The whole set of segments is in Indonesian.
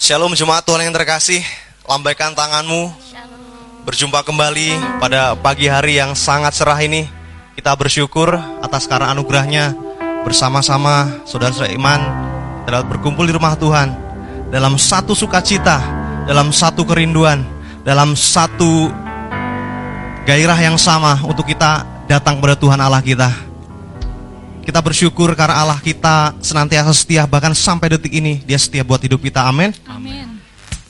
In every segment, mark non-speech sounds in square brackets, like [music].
Shalom jemaat Tuhan yang terkasih, lambaikan tanganmu. Berjumpa kembali pada pagi hari yang sangat cerah ini. Kita bersyukur atas karena anugerahnya bersama-sama saudara-saudara iman dapat berkumpul di rumah Tuhan dalam satu sukacita, dalam satu kerinduan, dalam satu gairah yang sama untuk kita datang kepada Tuhan Allah kita. Kita bersyukur karena Allah kita senantiasa setia bahkan sampai detik ini dia setia buat hidup kita. Amin. Amin.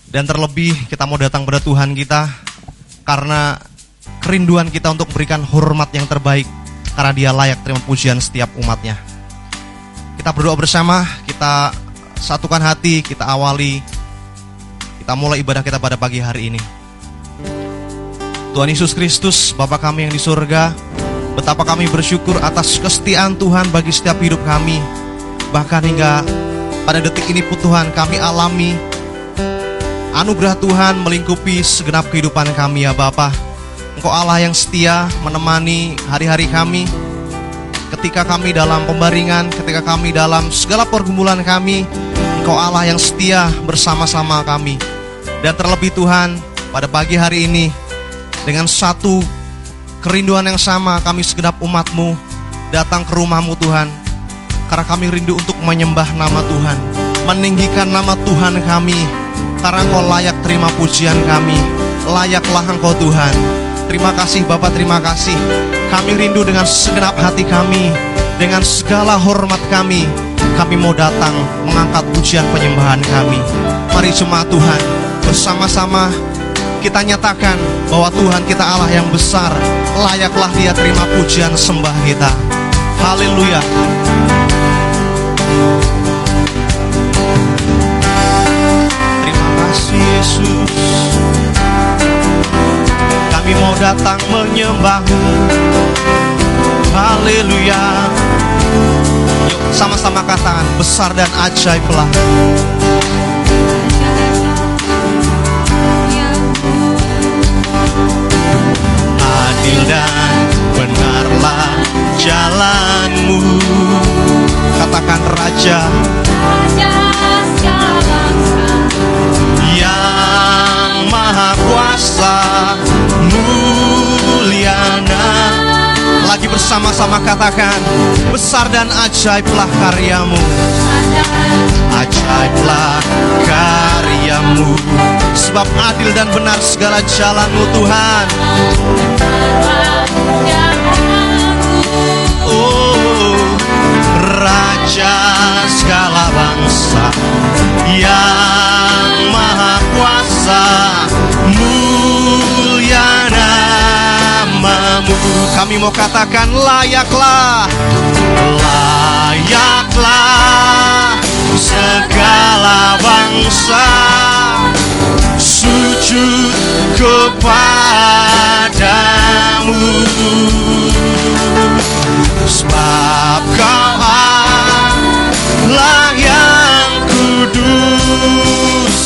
Dan terlebih kita mau datang pada Tuhan kita karena kerinduan kita untuk berikan hormat yang terbaik karena dia layak terima pujian setiap umatnya. Kita berdoa bersama, kita satukan hati, kita awali, kita mulai ibadah kita pada pagi hari ini. Tuhan Yesus Kristus, Bapa kami yang di surga, betapa kami bersyukur atas kesetiaan Tuhan bagi setiap hidup kami. Bahkan hingga pada detik ini pun Tuhan kami alami anugerah Tuhan melingkupi segenap kehidupan kami ya Bapa. Engkau Allah yang setia menemani hari-hari kami ketika kami dalam pembaringan, ketika kami dalam segala pergumulan kami, Engkau Allah yang setia bersama-sama kami. Dan terlebih Tuhan, pada pagi hari ini dengan satu kerinduan yang sama kami segenap umatmu datang ke rumahmu Tuhan. Karena kami rindu untuk menyembah nama Tuhan, meninggikan nama Tuhan kami. Karena Engkau layak terima pujian kami, layaklah Engkau Tuhan. Terima kasih Bapak, terima kasih. Kami rindu dengan segenap hati kami, dengan segala hormat kami. Kami mau datang mengangkat pujian penyembahan kami. Mari jemaat Tuhan, bersama-sama kita nyatakan bahwa Tuhan kita Allah yang besar, layaklah Dia terima pujian sembah kita. Haleluya. Terima kasih Yesus. Kami mau datang menyembahmu. Haleluya. Yuk sama-sama katakan besar dan ajaiblah. Adil dan benarlah jalanmu. Katakan Raja. Yang maha kuasa muliana. Lagi bersama-sama katakan besar dan ajaiblah karyamu. Ajaiblah karyamu. Sebab adil dan benar segala jalanmu Tuhan raja segala bangsa yang maha kuasa mulia namamu. Kami mau katakan layaklah layaklah segala bangsa sujud kepadamu. Sebab kau Allah yang kudus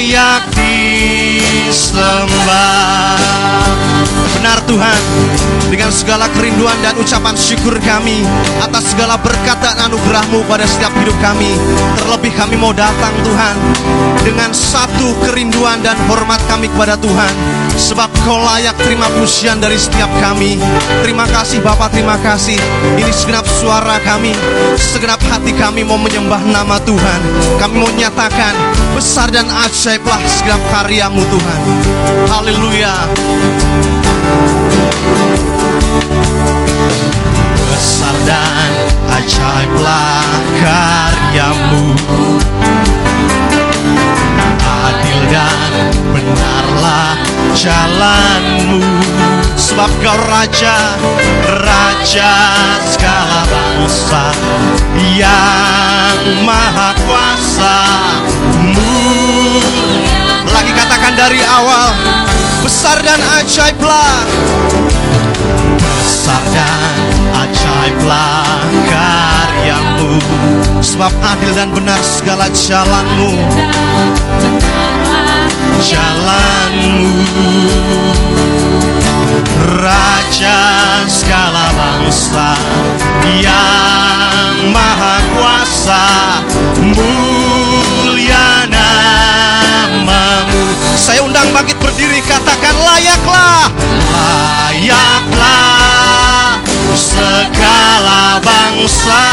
layak disembah. Benar Tuhan dengan segala kerinduan dan ucapan syukur kami atas segala berkat dan anugerahmu pada setiap hidup kami terlebih kami mau datang Tuhan dengan satu kerinduan dan hormat kami kepada Tuhan sebab kau layak terima pujian dari setiap kami. Terima kasih Bapak terima kasih. Ini segenap suara kami segenap hati kami mau menyembah nama Tuhan. Kami mau nyatakan besar dan ajaiblah segenap karyamu Tuhan. Haleluya. Besar dan ajaiblah karyamu. Adil dan benarlah jalanmu. Sebab kau raja raja segala bangsa yang maha kuasa dari awal besar dan ajaiblah besar dan ajaiblah karyamu. Sebab adil dan benar segala jalanmu. Jalanmu. Raja segala bangsa yang maha kuasa mulia layaklah. Layaklah segala bangsa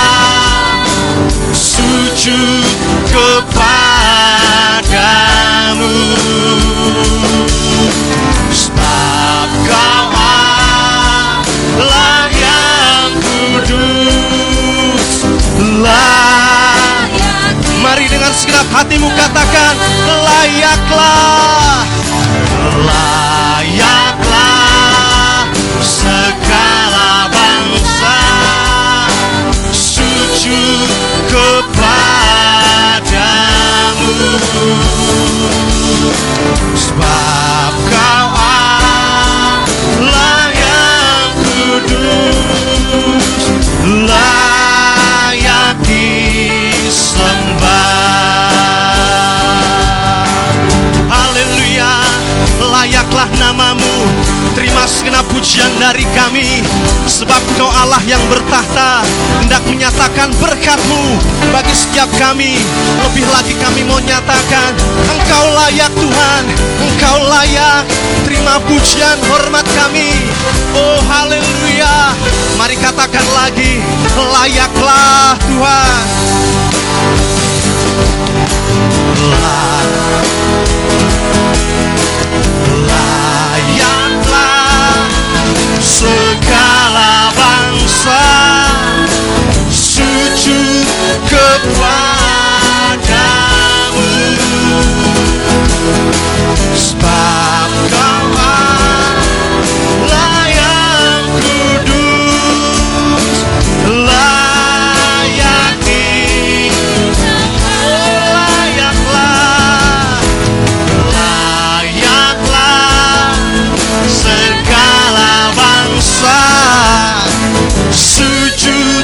sujud kepadamu. Sebab kau Allah yang kudus layak Mari dengan segenap hatimu katakan layaklah layaklah segala bangsa sujud kepadamu. Sebab kau Allah yang kudus layak Terima segenap pujian dari kami. Sebab kau Allah yang bertahta Hendak menyatakan berkatmu Bagi setiap kami. Lebih lagi kami mau nyatakan Engkau layak Tuhan Engkau layak. Terima pujian hormat kami. Oh haleluya. Mari katakan lagi Layaklah Tuhan. Layaklah segala bangsa sujud kepadamu. Sebab kau to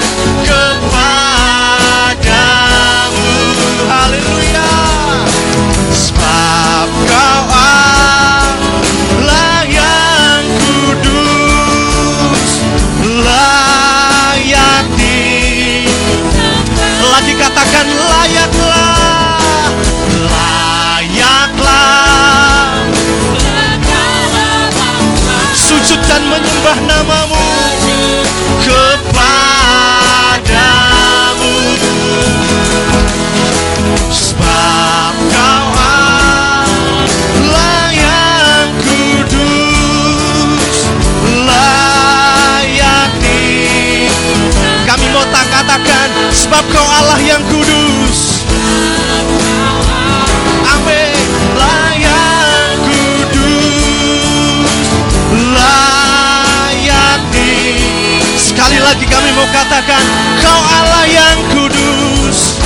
lagi kami mau katakan Kau Allah yang kudus.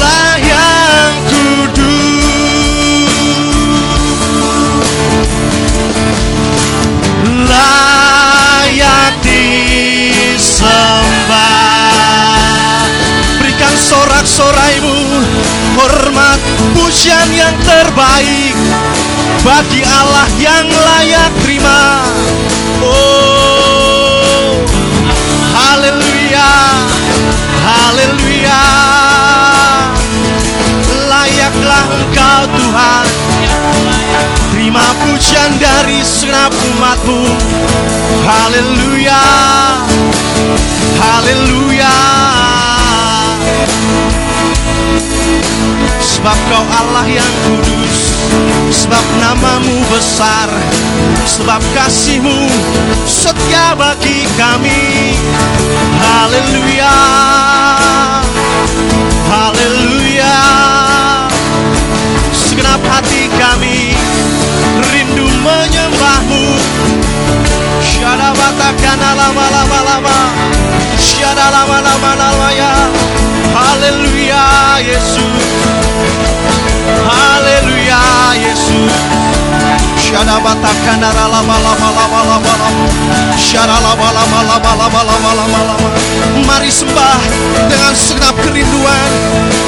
Lah yang kudus. Layak disembah. Berikan sorak-soraimu Hormat pujian yang terbaik Bagi Allah yang layak terima. Oh Haleluya Haleluya. Layaklah engkau Tuhan. Terima pujian dari segenap umatmu. Haleluya Haleluya Sebab kau Allah yang kudus Sebab namamu besar Sebab kasihmu setia bagi kami. Haleluya Haleluya. Segenap hati kami Rindu menyembahmu. Syarabatakana lama lama lama. Syara lama lama lama ya Haleluya Yesus Haleluya Yesus Syarabatakana lama lama lama lama lama lama lama lama lama lama lama lama Mari sembah dengan segenap kerinduan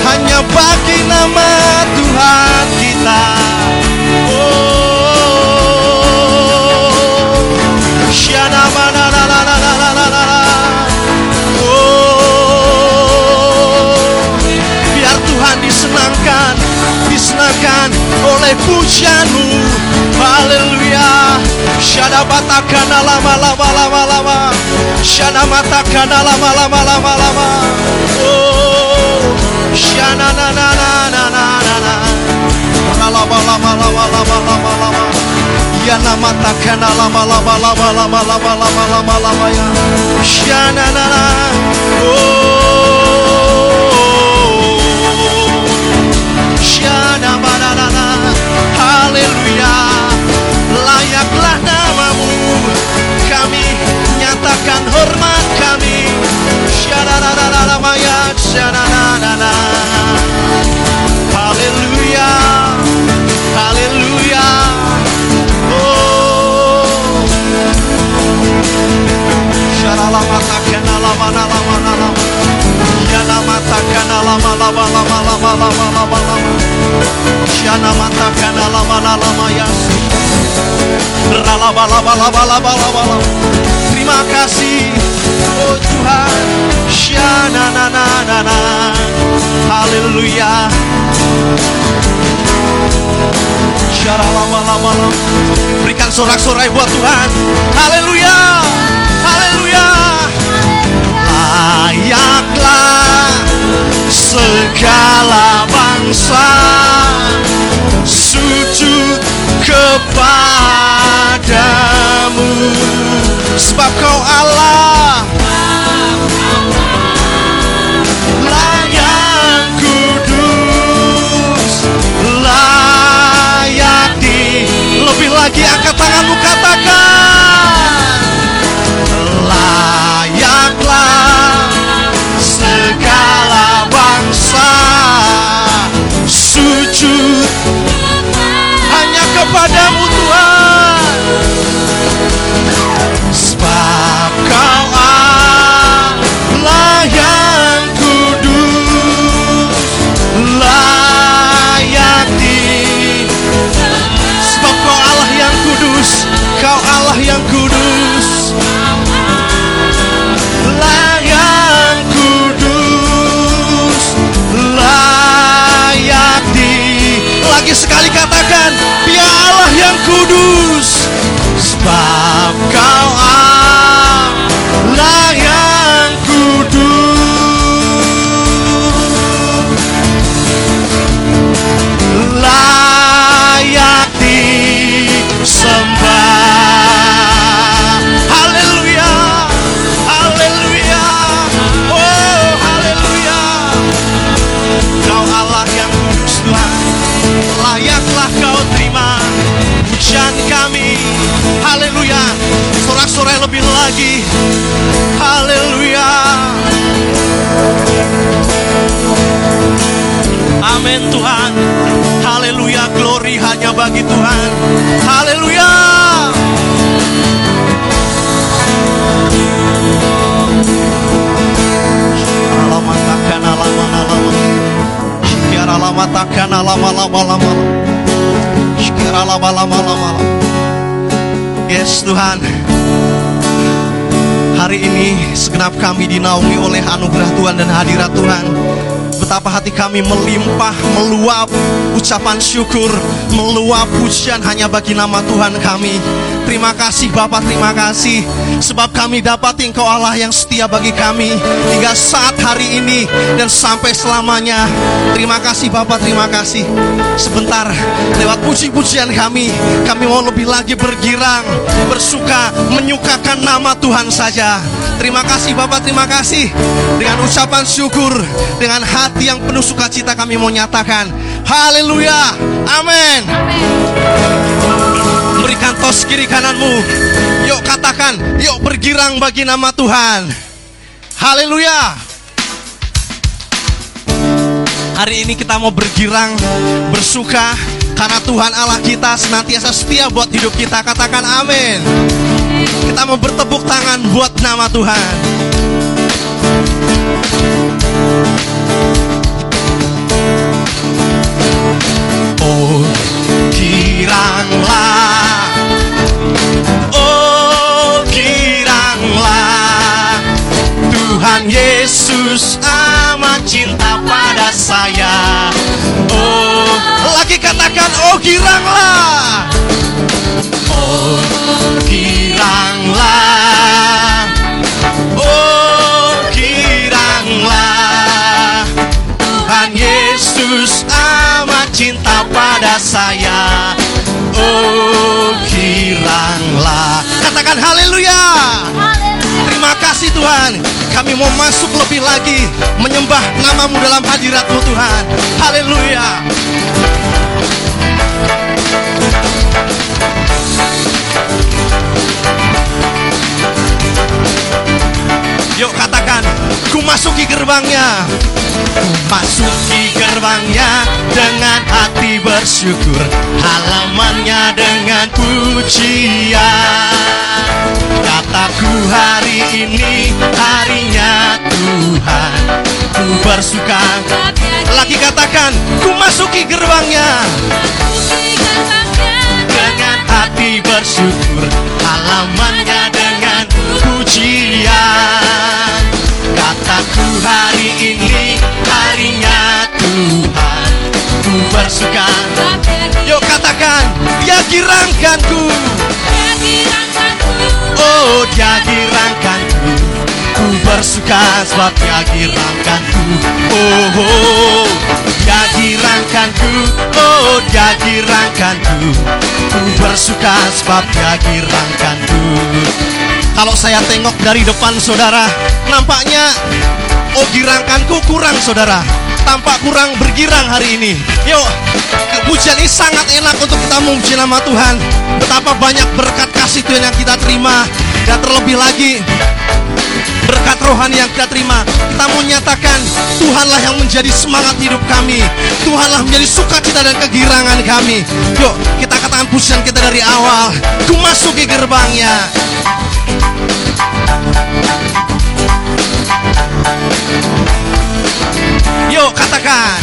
Hanya bagi nama Tuhan kita Oh pujianmu Haleluya Shada batakana lama lama lama lama Shada matakana lama lama lama lama Oh Shana na na na na Lama lama lama lama lama lama Yana matakana lama lama lama lama lama lama lama lama ya Shana na Oh takkan hormat kami. Haleluya Haleluya Oh lama lama alama alama alama Yana matakan alama alama alama alama alama alama Yana matakan alama alama yas Terima kasih oh Tuhan. Shana na na na na. Haleluya. Berikan sorak-sorai buat Tuhan. Haleluya. Haleluya. Layaklah segala bangsa sujud kepadamu. Sebab kau Allah Father paz. Amin Tuhan. Haleluya Glory hanya bagi Tuhan. Haleluya. Lama lama Yes Tuhan. Hari ini segenap kami dinaungi oleh anugerah Tuhan dan hadirat Tuhan Betapa hati kami melimpah, meluap ucapan syukur, meluap pujian hanya bagi nama Tuhan kami. Terima kasih Bapak, terima kasih sebab kami dapat Engkau Allah yang setia bagi kami hingga saat hari ini dan sampai selamanya. Terima kasih Bapak, terima kasih. Sebentar lewat puji-pujian kami, kami mau lebih lagi bergirang, bersuka, menyukakan nama Tuhan saja. Terima kasih Bapak, terima kasih. Dengan ucapan syukur, dengan hati yang penuh sukacita kami mau nyatakan. Haleluya. Amin. Berikan tos kiri kananmu. Yuk katakan, yuk bergirang bagi nama Tuhan. Haleluya. Hari ini kita mau bergirang, bersuka karena Tuhan Allah kita senantiasa setia buat hidup kita. Katakan amin. Kita mau bertepuk tangan buat nama Tuhan. Cinta pada saya. Oh giranglah Katakan haleluya. Terima kasih Tuhan. Kami mau masuk lebih lagi Menyembah namamu dalam hadiratmu Tuhan. Haleluya Yuk katakan Ku masuki gerbangnya. Masuki gerbangnya Dengan hati bersyukur. Halamannya dengan pujian. Kataku hari ini Harinya Tuhan. Ku bersuka. Lagi katakan Ku masuki gerbangnya. Dengan hati bersyukur. Halamannya dengan pujian kataku hari ini harinya Tuhan. Ku bersuka yuk katakan dia girangkanku oh dia girangkanku ku bersuka sebab dia girangkanku oh, oh dia girangkanku oh dia girangkanku ku bersuka sebab dia girangkanku kalau saya tengok dari depan saudara nampaknya oh girangkanku kurang saudara. Tampak kurang bergirang hari ini. Yuk pujian ini sangat enak untuk kita memuji nama Tuhan. Betapa banyak berkat kasih Tuhan yang kita terima. Dan terlebih lagi berkat rohani yang kita terima kita mau nyatakan Tuhanlah yang menjadi semangat hidup kami. Tuhanlah menjadi sukacita dan kegirangan kami. Yuk kita katakan pujian kita dari awal. Ku masuki gerbangnya Yuk katakan.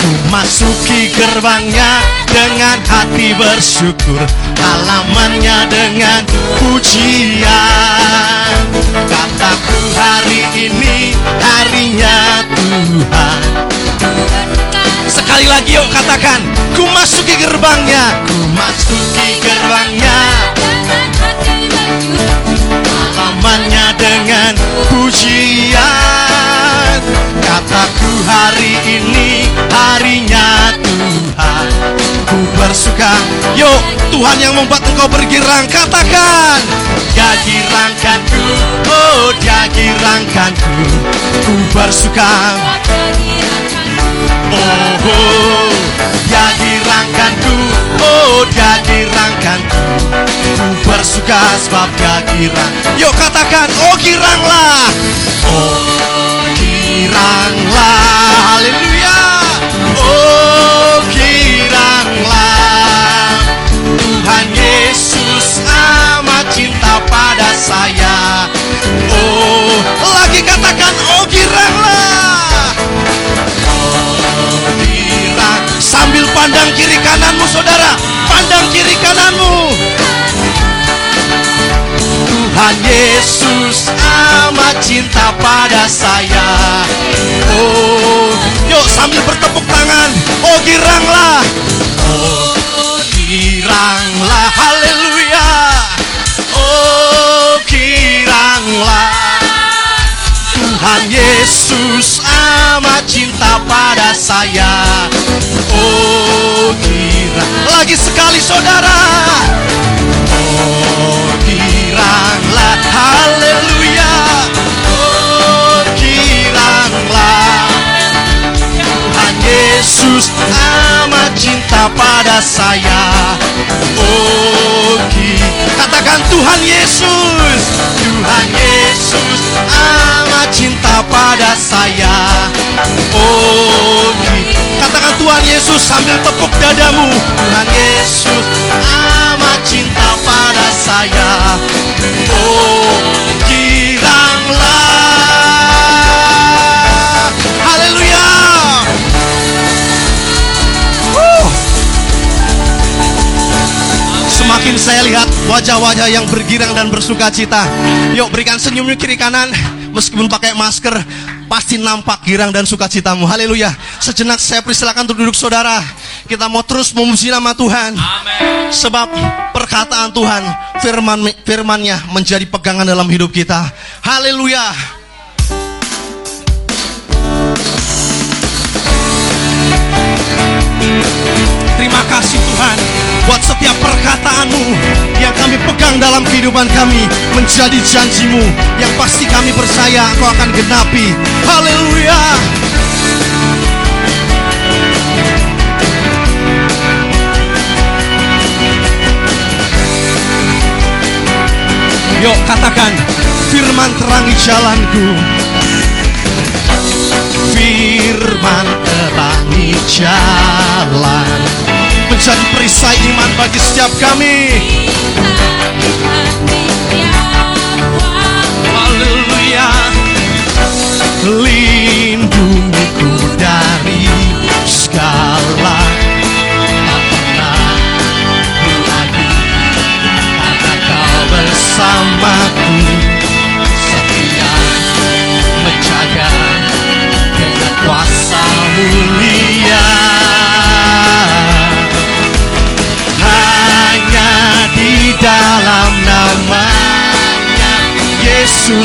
Ku masuki gerbangnya dengan hati bersyukur. Halamannya dengan pujian. Kataku hari ini harinya Tuhan. Sekali lagi yuk katakan. Ku masuki gerbangnya. Ku masuki gerbangnya Halamannya dengan pujian. Kataku hari ini harinya Tuhan. Ku bersuka Yuk Tuhan yang membuat engkau bergirang Katakan Dia girangkanku Oh dia girangkanku Ku bersuka Oh, oh dia girangkanku Oh dia girangkanku Ku bersuka sebab dia girang Yuk katakan Oh giranglah Oh giranglah Haleluya. Oh giranglah Tuhan Yesus amat cinta pada saya. Oh Tuhan Yesus amat cinta pada saya. Oh, yuk sambil bertepuk tangan. Oh giranglah. Oh giranglah. Haleluya. Oh giranglah. Tuhan Yesus amat cinta pada saya. Oh girang. Lagi sekali saudara. Oh giranglah Haleluya. Oh Tuhan Yesus amat cinta pada saya. Oh Katakan Tuhan Yesus. Tuhan Yesus amat cinta pada saya. Oh Katakan Tuhan Yesus sambil tepuk dadamu. Tuhan Yesus amat cinta pada saya. Oh giranglah Haleluya. Wuh. Semakin saya lihat wajah-wajah yang bergirang dan bersuka cita. Yuk berikan senyumnya kiri kanan. Meskipun pakai masker Pasti nampak girang dan sukacitamu. Haleluya Sejenak saya persilakan untuk duduk saudara Kita mau terus memuji nama Tuhan Sebab per perkataan Tuhan, firman firmannya menjadi pegangan dalam hidup kita. Haleluya. Terima kasih Tuhan buat setiap perkataanmu yang kami pegang dalam kehidupan kami menjadi janjimu yang pasti kami percaya Engkau akan genapi. Haleluya. Yuk katakan firman terangi jalanku. Firman terangi jalan. Menjadi perisai iman bagi setiap kami. Haleluya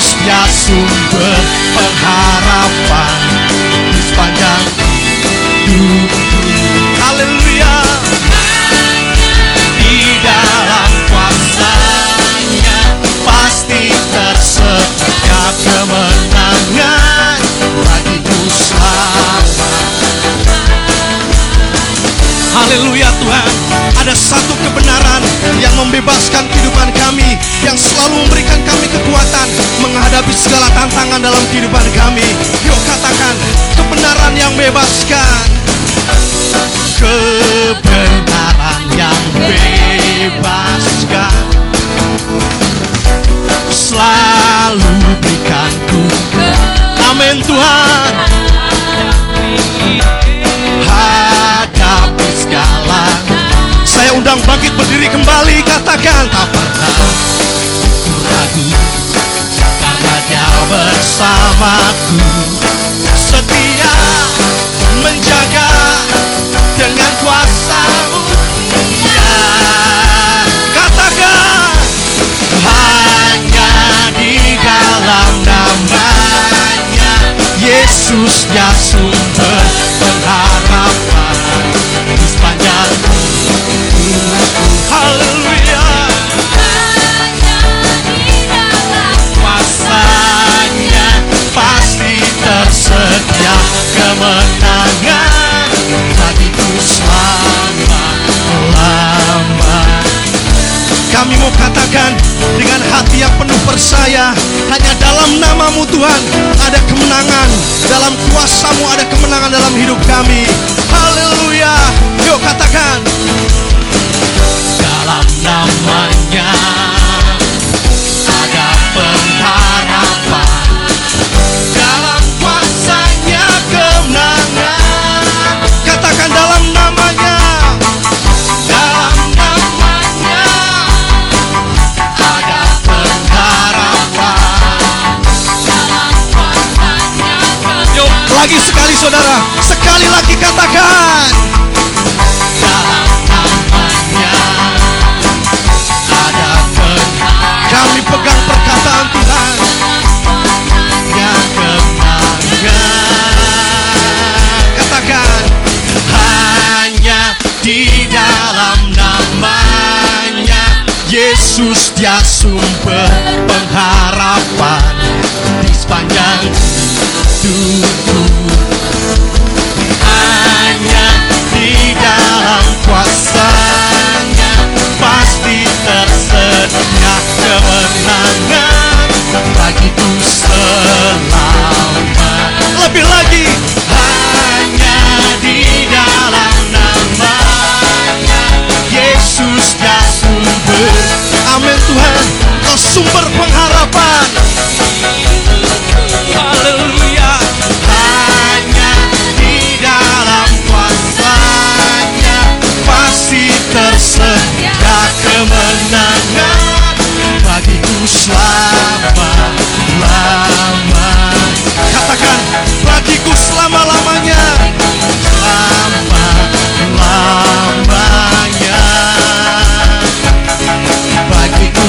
Yesus dia sumber pengharapan Di sepanjang hidupku Haleluya. Di dalam kuasanya Pasti tersedia kemenangan Bagiku selama Haleluya Tuhan. Ada satu kebenaran yang membebaskan kehidupan kami Yang selalu memberikan kami kekuatan Menghadapi segala tantangan dalam kehidupan kami. Yuk katakan kebenaran yang bebaskan. Kebenaran yang bebaskan. Selalu berikanku Amin Tuhan Saya undang bangkit berdiri kembali Katakan tak pernah ku ragu? Karena dia bersamaku. Setia menjaga Dengan kuasamu. Ya Katakan hanya di dalam namanya Yesus ya kemenangan bagiku selama lama kami mau katakan dengan hati yang penuh percaya Hanya dalam namamu Tuhan ada kemenangan. Dalam kuasamu ada kemenangan dalam hidup kami. Haleluya. Yuk katakan. Dalam namanya Lagi sekali saudara, sekali lagi katakan. Dalam namanya ada pengharapan. Kami pegang perkataan Tuhan. Yang kemenangan. Katakan hanya di dalam namanya Yesus dia sumber pengharapan di sepanjang hidupku lebih lagi. Hanya di dalam namanya Yesus dah sumber. Amin Tuhan. Kau sumber pengharapan. Haleluya. Hanya di dalam kuasanya pasti tersedia kemenangan. Bagiku selalu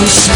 Christ.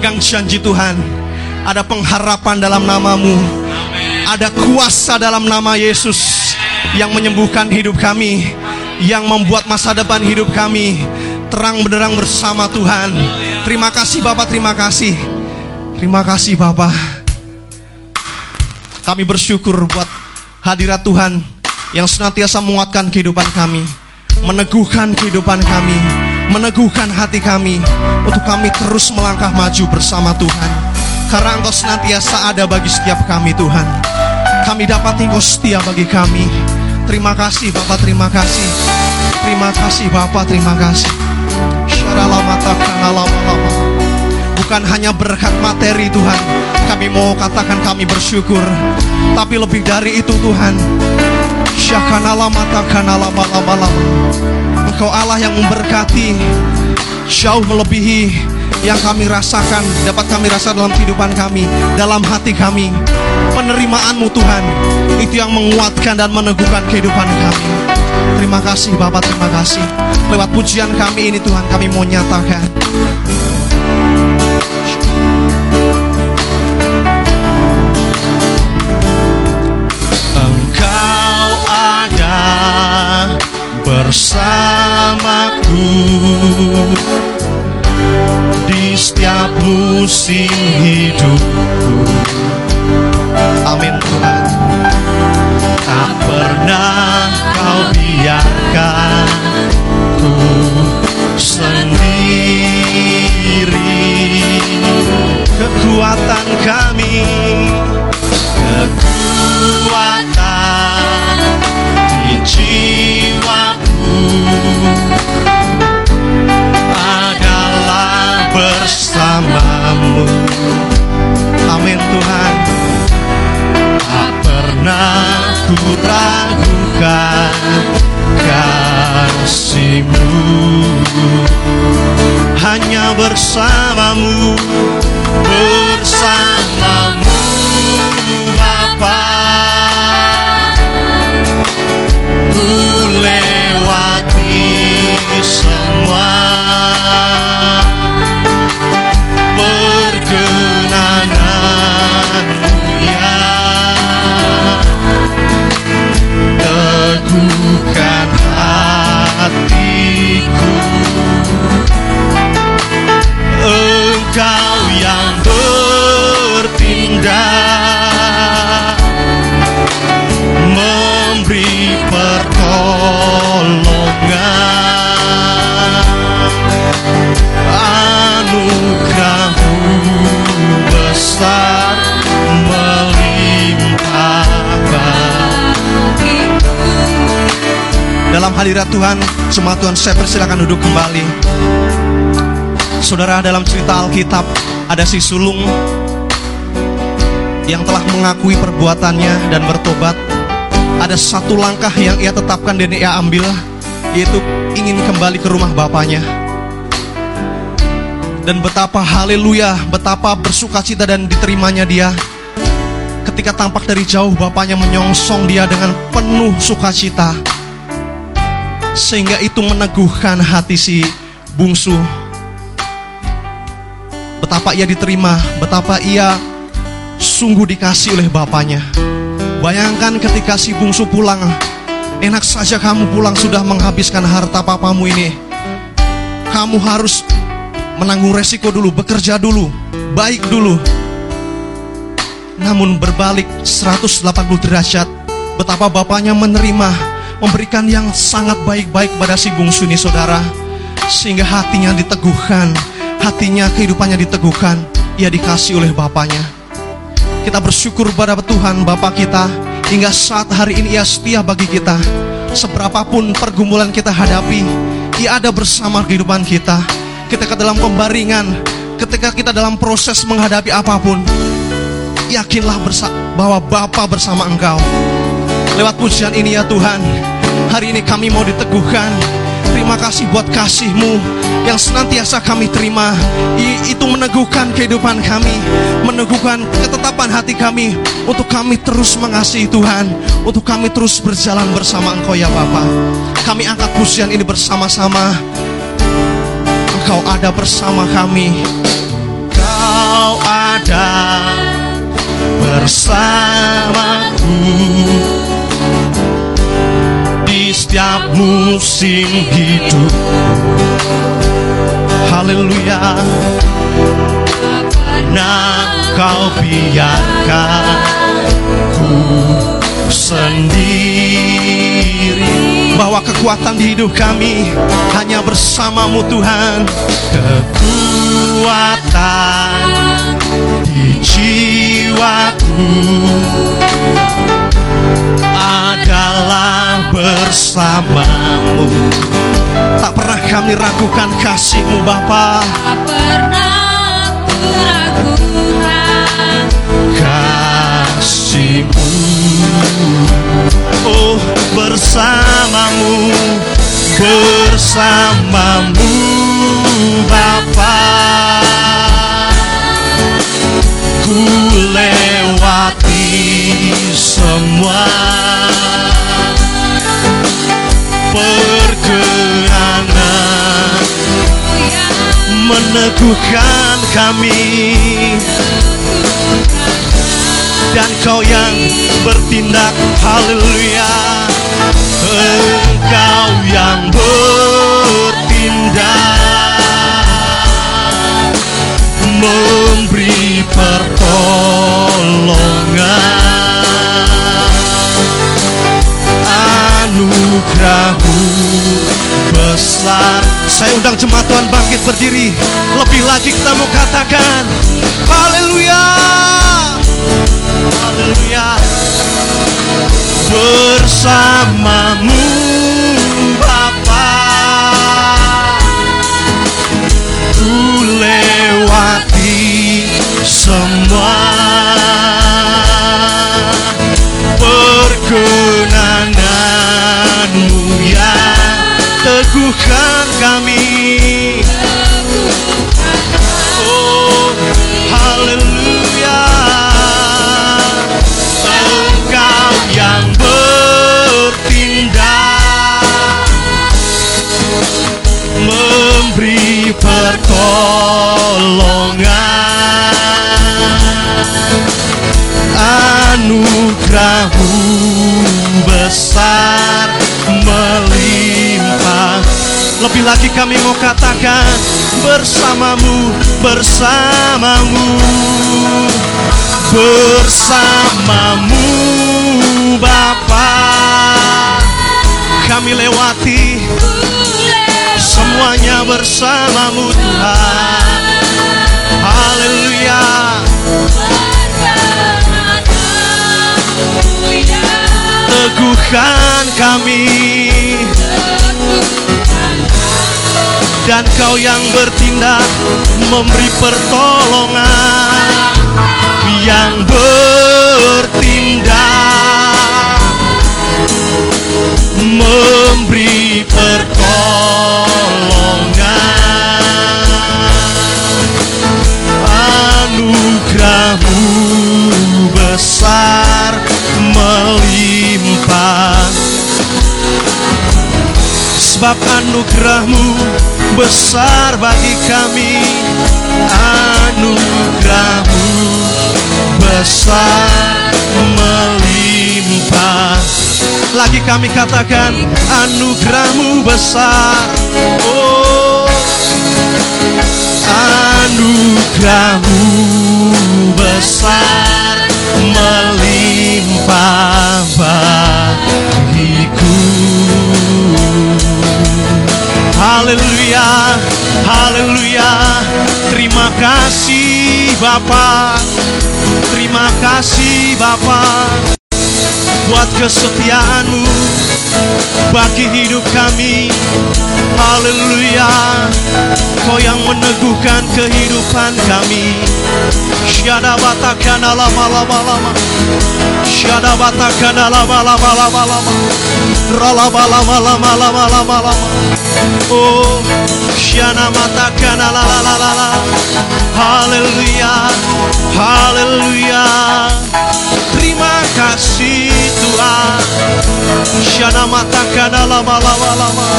Kami pegang janji Tuhan. Ada pengharapan dalam namamu. Ada kuasa dalam nama Yesus yang menyembuhkan hidup kami, yang membuat masa depan hidup kami terang benderang bersama Tuhan. Terima kasih Bapak, terima kasih. Terima kasih Bapak. Kami bersyukur buat hadirat Tuhan yang senantiasa menguatkan kehidupan kami, meneguhkan kehidupan kami, meneguhkan hati kami untuk kami terus melangkah maju bersama Tuhan. Karena Engkau senantiasa ada bagi setiap kami Tuhan. Kami dapat Engkau setia bagi kami. Terima kasih Bapak, terima kasih. Terima kasih Bapak, terima kasih. Bukan hanya berkat materi Tuhan Kami mau katakan kami bersyukur Tapi lebih dari itu Tuhan Engkau Allah yang memberkati Jauh melebihi yang kami rasakan Dapat kami rasa dalam kehidupan kami Dalam hati kami. Penerimaanmu Tuhan Itu yang menguatkan dan meneguhkan kehidupan kami. Terima kasih Bapak, terima kasih. Lewat pujian kami ini Tuhan kami mau nyatakan bersamaku di setiap musim hidupku. Amin Tuhan. Tak pernah kau biarkan ku sendiri. Kekuatan kami kekuatan di adalah bersamamu. Amin Tuhan. Tak pernah ku ragukan kasihmu hanya bersamamu bersamamu semua perkenananmu ya. Teguhkan hatiku. Engkau yang bertindak dalam hadirat Tuhan, semua Tuhan saya persilakan duduk kembali. Saudara dalam cerita Alkitab ada si sulung yang telah mengakui perbuatannya dan bertobat. Ada satu langkah yang ia tetapkan dan ia ambil yaitu ingin kembali ke rumah bapaknya. Dan betapa haleluya, betapa bersukacita dan diterimanya dia ketika tampak dari jauh bapaknya menyongsong dia dengan penuh sukacita sehingga itu meneguhkan hati si bungsu. Betapa ia diterima, betapa ia sungguh dikasih oleh bapaknya. Bayangkan ketika si bungsu pulang, enak saja kamu pulang sudah menghabiskan harta papamu ini. Kamu harus menanggung resiko dulu, bekerja dulu, baik dulu. Namun berbalik 180 derajat, betapa bapaknya menerima memberikan yang sangat baik-baik pada si bungsu ini saudara sehingga hatinya diteguhkan hatinya kehidupannya diteguhkan ia dikasih oleh bapaknya. Kita bersyukur pada Tuhan Bapa kita hingga saat hari ini ia setia bagi kita. Seberapapun pergumulan kita hadapi ia ada bersama kehidupan kita. Ketika dalam pembaringan ketika kita dalam proses menghadapi apa pun yakinlah bahwa Bapa bersama engkau. Lewat pujian ini ya Tuhan, hari ini kami mau diteguhkan. Terima kasih buat kasih-Mu yang senantiasa kami terima. I- itu meneguhkan kehidupan kami, meneguhkan ketetapan hati kami untuk kami terus mengasihi Tuhan, untuk kami terus berjalan bersama Engkau ya Bapa. Kami angkat pujian ini bersama-sama. Engkau ada bersama kami. Kau ada bersamaku setiap musim hidup. Haleluya. Nah, kau biarkan ku sendiri bahwa kekuatan di hidup kami hanya bersamamu Tuhan. kekuatan di jiwaku adalah bersamamu. Tak pernah kami ragukan kasihmu Bapa. Tak pernah ku ragukan kasihmu. Oh bersamamu bersamamu Bapa ku lewati semua perkenanan meneguhkan kami. Dan kau yang bertindak haleluya. Engkau yang bertindak. Memberi pertolongan anugerahmu besar Saya undang jemaat Tuhan bangkit berdiri. Lebih lagi kita mau katakan Haleluya. Haleluya Bersamamu Bapa semua Perkenananmu yang teguhkan kami. Oh, haleluya. Engkau yang bertindak memberi pertolongan anugerahmu besar melimpah. Lebih lagi kami mau katakan bersamamu, bersamamu. bersamamu Bapa. Kami lewati semuanya bersamamu Tuhan. Haleluya teguhkan kami. Dan kau yang bertindak memberi pertolongan. Yang bertindak memberi pertolongan anugerahmu besar melimpah sebab anugerahmu besar bagi kami. anugerahmu besar melimpah Lagi kami katakan anugerahmu besar. oh anugerahmu besar melimpah bagiku Haleluya, haleluya. Terima kasih Bapa. Terima kasih Bapa buat kesetiaanmu bagi hidup kami. Haleluya. Engkau yang meneguhkan kehidupan kami. Syada batakana lama lama lama Syada batakana lama lama lama lama Ralaba lama lama lama lama lama Oh Syana matakana la la la la la Haleluya. Haleluya Terima kasih Tuhan. Syana matakana lama lama lama.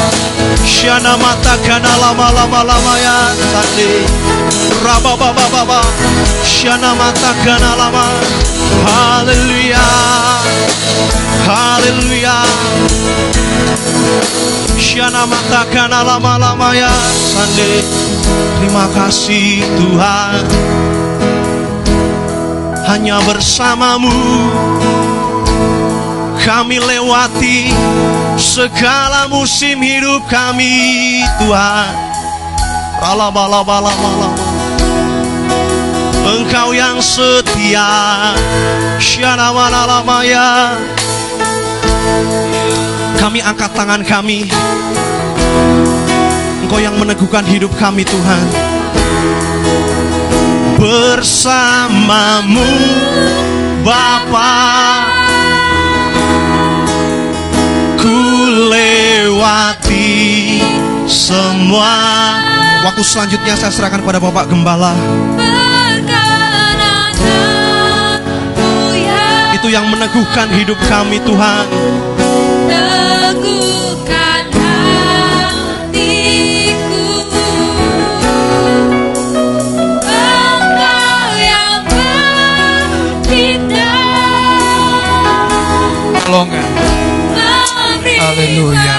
Syana matakana lama lama lama ya Sandi Raba baba baba Syana matakana lama. Haleluya Haleluya Syana matakana lama lama ya Sandi Terima kasih Tuhan Hanya bersamamu. Kami lewati segala musim hidup kami Tuhan. Rala bala bala bala. Engkau yang setia. Syana ya Kami angkat tangan kami. Engkau yang meneguhkan hidup kami Tuhan Bersamamu Bapak ku lewati semua. Waktu selanjutnya saya serahkan kepada Bapak Gembala. Itu yang meneguhkan hidup kami Tuhan bertindak Tolongan. Haleluya.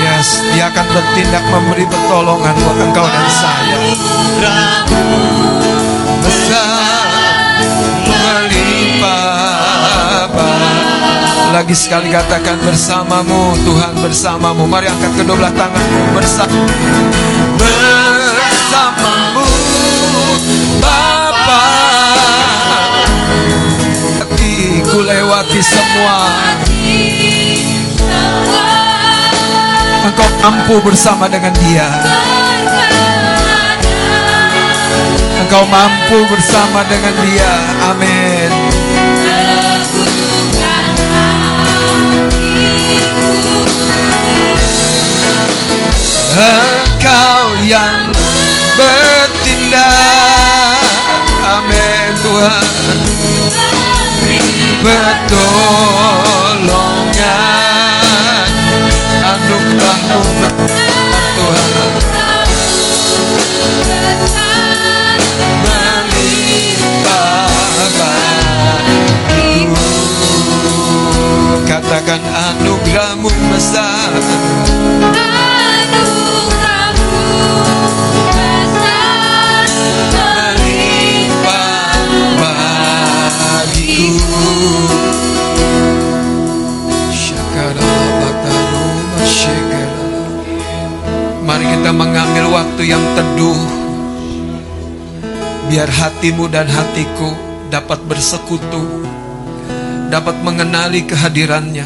Yes, dia akan bertindak memberi pertolongan buat engkau dan saya. Besar melimpah. Lagi sekali katakan bersamamu, Tuhan bersamamu. Mari angkat kedua belah tanganmu bersama. Ku lewati semua. Engkau mampu bersama dengan dia. Engkau mampu bersama dengan dia. Amin. Engkau yang bertindak. Amin Tuhan. Pertolongan anugerahmu Tuhan. Katakan anugerahmu besar Mari kita mengambil waktu yang teduh. Biar hatimu dan hatiku dapat bersekutu. Dapat mengenali kehadirannya.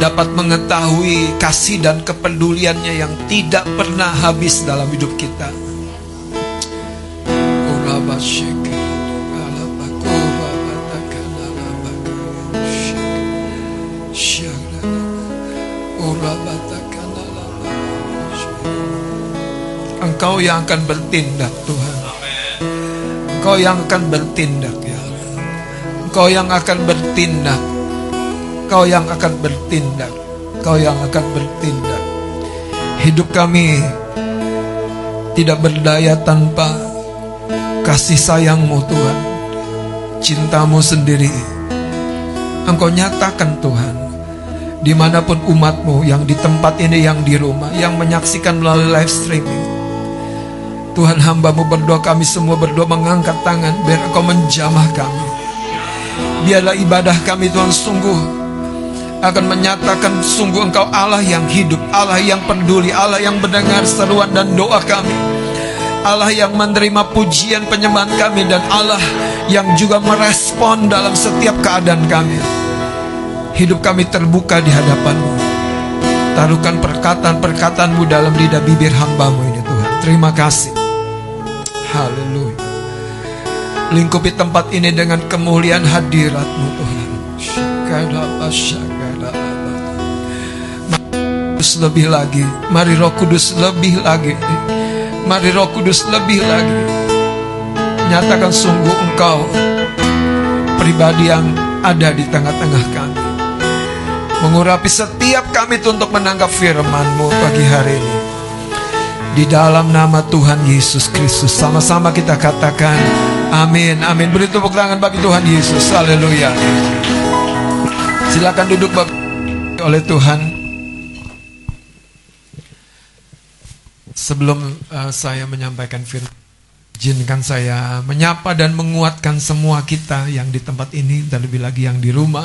Dapat mengetahui kasih dan kepeduliannya yang tidak pernah habis dalam hidup kita Yang akan bertindak Tuhan. Engkau yang akan bertindak ya. Engkau yang akan bertindak. Engkau yang akan bertindak. Engkau yang akan bertindak. Hidup kami Tidak berdaya tanpa Kasih sayangmu Tuhan. Cintamu sendiri. Engkau nyatakan Tuhan di mana pun umatmu yang di tempat ini yang di rumah yang menyaksikan melalui live streaming Tuhan hambamu berdoa kami semua berdoa mengangkat tangan biar engkau menjamah kami biarlah ibadah kami Tuhan sungguh akan menyatakan sungguh engkau Allah yang hidup Allah yang peduli Allah yang mendengar seruan dan doa kami Allah yang menerima pujian penyembahan kami dan Allah yang juga merespon dalam setiap keadaan kami Hidup kami terbuka di hadapanmu Taruhkan perkataan-perkataanmu dalam lidah bibir hambamu ini Tuhan. Terima kasih. Haleluya. Lingkupi tempat ini dengan kemuliaan hadiratmu Tuhan. Kudus lebih lagi. Mari roh kudus lebih lagi. Mari roh kudus lebih lagi. Nyatakan sungguh engkau pribadi yang ada di tengah-tengah kami. Mengurapi setiap kami untuk menangkap firman-Mu pagi hari ini. Di dalam nama Tuhan Yesus Kristus. Sama-sama kita katakan Amin Amin. Beri tepuk tangan bagi Tuhan Yesus. Haleluya. Silakan duduk oleh Tuhan. Sebelum uh, saya menyampaikan firman Izinkan saya menyapa dan menguatkan semua kita yang di tempat ini Dan lebih lagi yang di rumah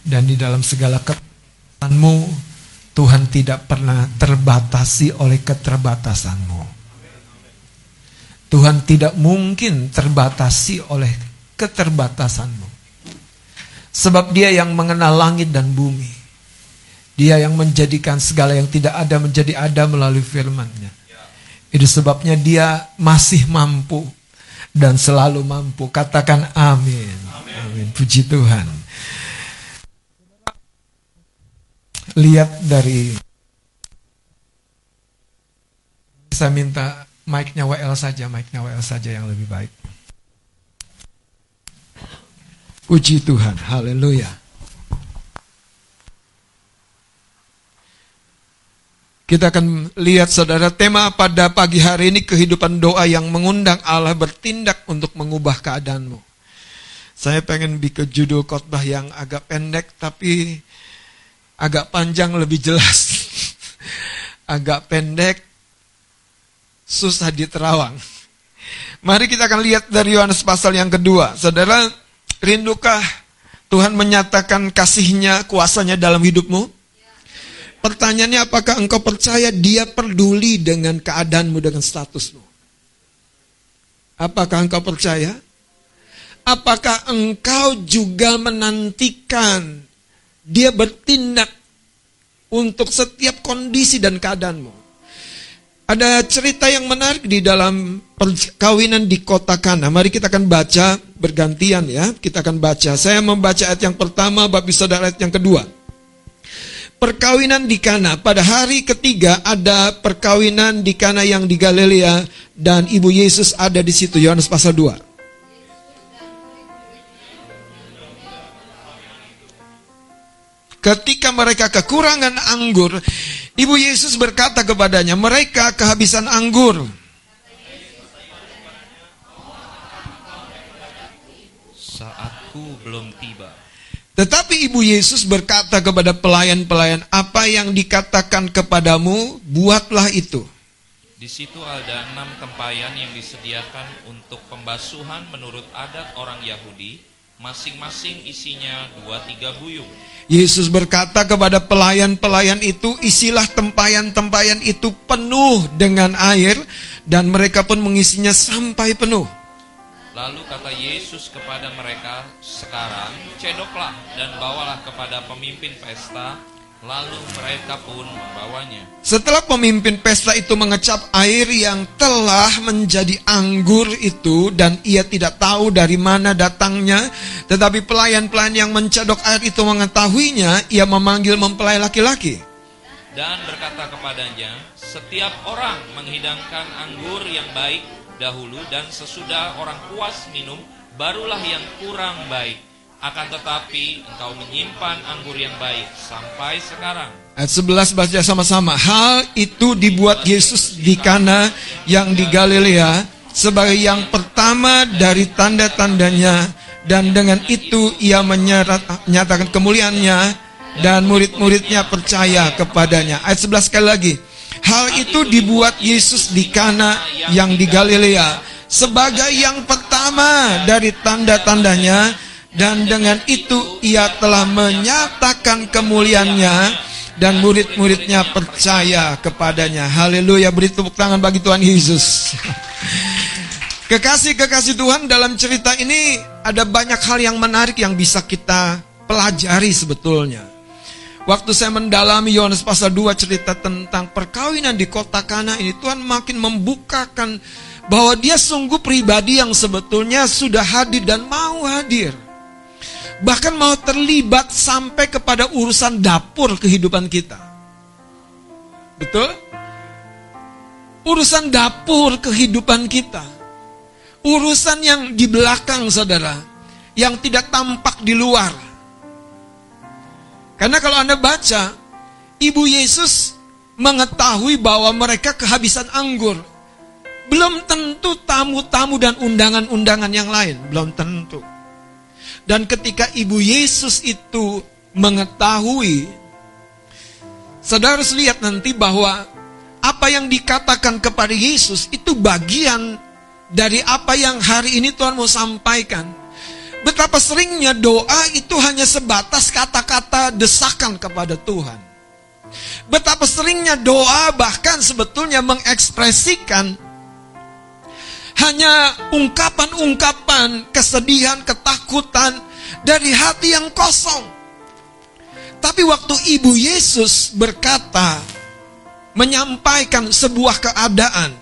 Dan di dalam segala ketatanmu Tuhan tidak pernah terbatasi oleh keterbatasanmu. Tuhan tidak mungkin terbatasi oleh keterbatasanmu. Sebab dia yang mengenal langit dan bumi. Dia yang menjadikan segala yang tidak ada menjadi ada melalui firman-Nya. Itu sebabnya dia masih mampu dan selalu mampu. Katakan amin. Amin. amin. Puji Tuhan. Lihat dari saya minta mic-nya WL saja, mic-nya WL saja yang lebih baik. Puji Tuhan, haleluya. Kita akan lihat saudara tema pada pagi hari ini kehidupan doa yang mengundang Allah bertindak untuk mengubah keadaanmu. Saya pengen bikin judul khotbah yang agak pendek tapi agak panjang lebih jelas. [laughs] agak pendek, susah diterawang. Mari kita akan lihat dari Yohanes pasal yang kedua. Saudara, rindukah Tuhan menyatakan kasihnya, kuasanya dalam hidupmu? Pertanyaannya apakah engkau percaya dia peduli dengan keadaanmu, dengan statusmu? Apakah engkau percaya? Apakah engkau juga menantikan dia bertindak untuk setiap kondisi dan keadaanmu. Ada cerita yang menarik di dalam perkawinan di kota Kana. Mari kita akan baca bergantian ya. Kita akan baca. Saya membaca ayat yang pertama, bab saudara ayat yang kedua. Perkawinan di Kana. Pada hari ketiga ada perkawinan di Kana yang di Galilea dan Ibu Yesus ada di situ. Yohanes pasal 2. Ketika mereka kekurangan anggur, Ibu Yesus berkata kepadanya, mereka kehabisan anggur. Saatku belum tiba. Tetapi Ibu Yesus berkata kepada pelayan-pelayan, apa yang dikatakan kepadamu, buatlah itu. Di situ ada enam tempayan yang disediakan untuk pembasuhan menurut adat orang Yahudi, masing-masing isinya dua tiga buyung. Yesus berkata kepada pelayan-pelayan itu, isilah tempayan-tempayan itu penuh dengan air, dan mereka pun mengisinya sampai penuh. Lalu kata Yesus kepada mereka, sekarang cedoklah dan bawalah kepada pemimpin pesta, Lalu mereka pun membawanya. Setelah pemimpin pesta itu mengecap air yang telah menjadi anggur itu dan ia tidak tahu dari mana datangnya, tetapi pelayan-pelayan yang mencedok air itu mengetahuinya, ia memanggil mempelai laki-laki. Dan berkata kepadanya, setiap orang menghidangkan anggur yang baik dahulu dan sesudah orang puas minum, barulah yang kurang baik. Akan tetapi engkau menyimpan anggur yang baik sampai sekarang. Ayat 11 baca sama-sama. Hal itu dibuat Yesus di Kana yang di Galilea sebagai yang pertama dari tanda-tandanya dan dengan itu ia menyatakan kemuliaannya dan murid-muridnya percaya kepadanya. Ayat 11 sekali lagi. Hal itu dibuat Yesus di Kana yang di Galilea sebagai yang pertama dari tanda-tandanya dan dengan itu ia telah menyatakan kemuliaannya dan murid-muridnya percaya kepadanya. Haleluya, beri tepuk tangan bagi Tuhan Yesus. Kekasih-kekasih Tuhan dalam cerita ini ada banyak hal yang menarik yang bisa kita pelajari sebetulnya. Waktu saya mendalami Yohanes pasal 2 cerita tentang perkawinan di kota Kana ini, Tuhan makin membukakan bahwa dia sungguh pribadi yang sebetulnya sudah hadir dan mau hadir. Bahkan mau terlibat sampai kepada urusan dapur kehidupan kita. Betul? Urusan dapur kehidupan kita. Urusan yang di belakang saudara. Yang tidak tampak di luar. Karena kalau Anda baca, Ibu Yesus mengetahui bahwa mereka kehabisan anggur. Belum tentu tamu-tamu dan undangan-undangan yang lain, belum tentu. Dan ketika Ibu Yesus itu mengetahui, saudara harus lihat nanti bahwa apa yang dikatakan kepada Yesus itu bagian dari apa yang hari ini Tuhan mau sampaikan. Betapa seringnya doa itu hanya sebatas kata-kata desakan kepada Tuhan. Betapa seringnya doa bahkan sebetulnya mengekspresikan hanya ungkapan-ungkapan kesedihan, ketakutan dari hati yang kosong. Tapi waktu Ibu Yesus berkata, menyampaikan sebuah keadaan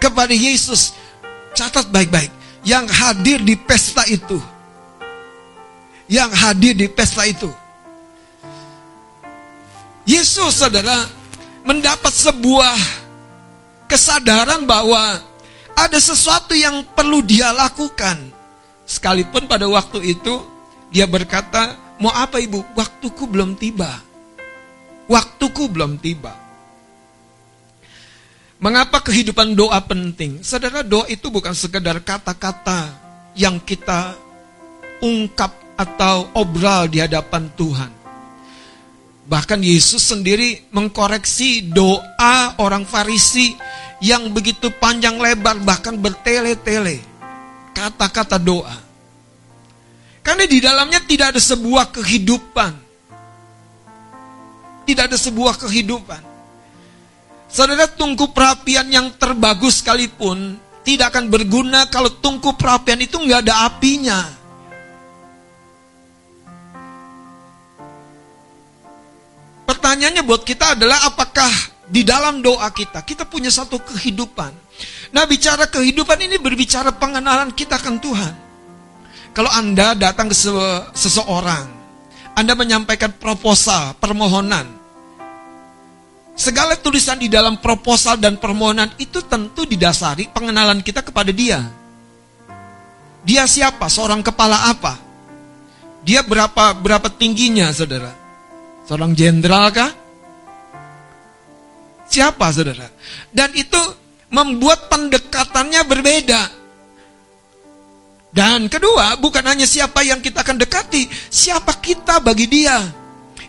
kepada Yesus, catat baik-baik, yang hadir di pesta itu yang hadir di pesta itu. Yesus saudara mendapat sebuah kesadaran bahwa ada sesuatu yang perlu dia lakukan. Sekalipun pada waktu itu dia berkata, "Mau apa Ibu? Waktuku belum tiba." Waktuku belum tiba. Mengapa kehidupan doa penting? Saudara, doa itu bukan sekedar kata-kata yang kita ungkap atau obral di hadapan Tuhan. Bahkan Yesus sendiri mengkoreksi doa orang Farisi yang begitu panjang lebar bahkan bertele-tele. Kata-kata doa. Karena di dalamnya tidak ada sebuah kehidupan. Tidak ada sebuah kehidupan. Saudara tungku perapian yang terbagus sekalipun tidak akan berguna kalau tungku perapian itu nggak ada apinya. Pertanyaannya buat kita adalah apakah di dalam doa kita, kita punya satu kehidupan. Nah bicara kehidupan ini berbicara pengenalan kita akan Tuhan. Kalau Anda datang ke seseorang, Anda menyampaikan proposal, permohonan. Segala tulisan di dalam proposal dan permohonan itu tentu didasari pengenalan kita kepada dia. Dia siapa? Seorang kepala apa? Dia berapa berapa tingginya, saudara? Seorang jenderal kah? Siapa saudara? Dan itu membuat pendekatannya berbeda. Dan kedua, bukan hanya siapa yang kita akan dekati, siapa kita bagi dia.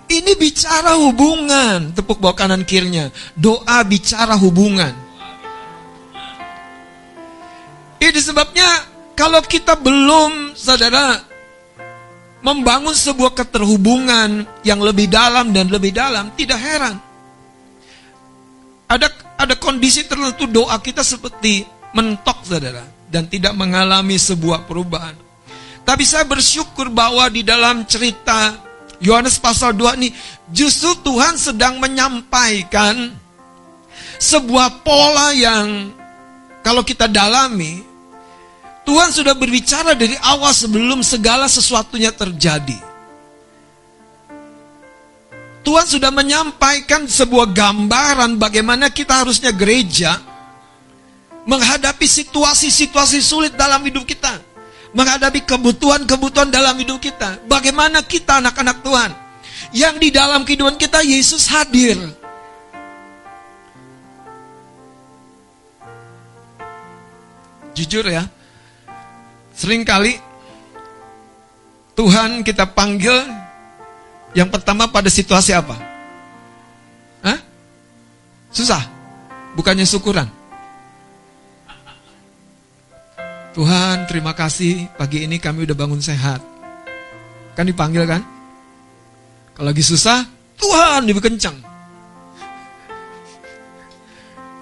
Ini bicara hubungan, tepuk bawah kanan kirinya. Doa bicara hubungan. Ini sebabnya kalau kita belum, saudara, membangun sebuah keterhubungan yang lebih dalam dan lebih dalam, tidak heran. Ada ada kondisi tertentu doa kita seperti mentok saudara dan tidak mengalami sebuah perubahan. Tapi saya bersyukur bahwa di dalam cerita Yohanes pasal 2 ini justru Tuhan sedang menyampaikan sebuah pola yang kalau kita dalami Tuhan sudah berbicara dari awal sebelum segala sesuatunya terjadi. Tuhan sudah menyampaikan sebuah gambaran bagaimana kita harusnya gereja menghadapi situasi-situasi sulit dalam hidup kita, menghadapi kebutuhan-kebutuhan dalam hidup kita. Bagaimana kita anak-anak Tuhan yang di dalam kehidupan kita Yesus hadir. Jujur ya, Seringkali Tuhan kita panggil yang pertama pada situasi apa? Hah? Susah? Bukannya syukuran? Tuhan terima kasih pagi ini kami udah bangun sehat. Kan dipanggil kan? Kalau lagi susah, Tuhan lebih kencang.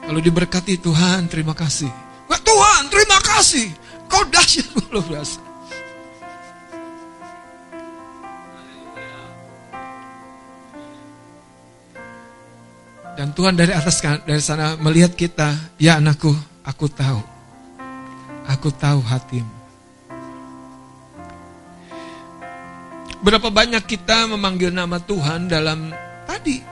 Kalau diberkati Tuhan terima kasih. Tuhan terima kasih. Kau dahsyat [laughs] luar biasa. Dan Tuhan dari atas kan- dari sana melihat kita, ya anakku, aku tahu. Aku tahu hatimu. Berapa banyak kita memanggil nama Tuhan dalam tadi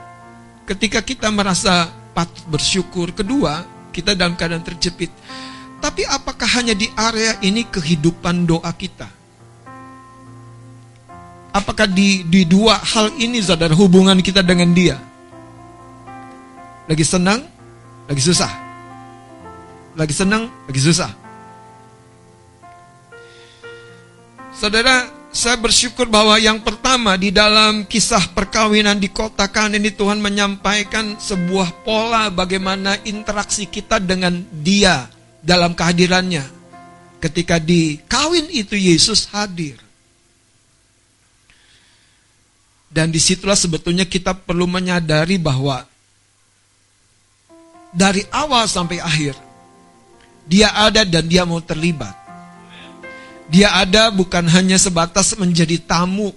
ketika kita merasa patut bersyukur, kedua, kita dalam keadaan terjepit. Tapi apakah hanya di area ini kehidupan doa kita? Apakah di di dua hal ini saudara hubungan kita dengan dia? Lagi senang, lagi susah. Lagi senang, lagi susah. Saudara, saya bersyukur bahwa yang pertama di dalam kisah perkawinan di kota Kan ini Tuhan menyampaikan sebuah pola bagaimana interaksi kita dengan Dia dalam kehadirannya. Ketika di kawin itu Yesus hadir. Dan di situlah sebetulnya kita perlu menyadari bahwa dari awal sampai akhir dia ada dan dia mau terlibat. Dia ada bukan hanya sebatas menjadi tamu.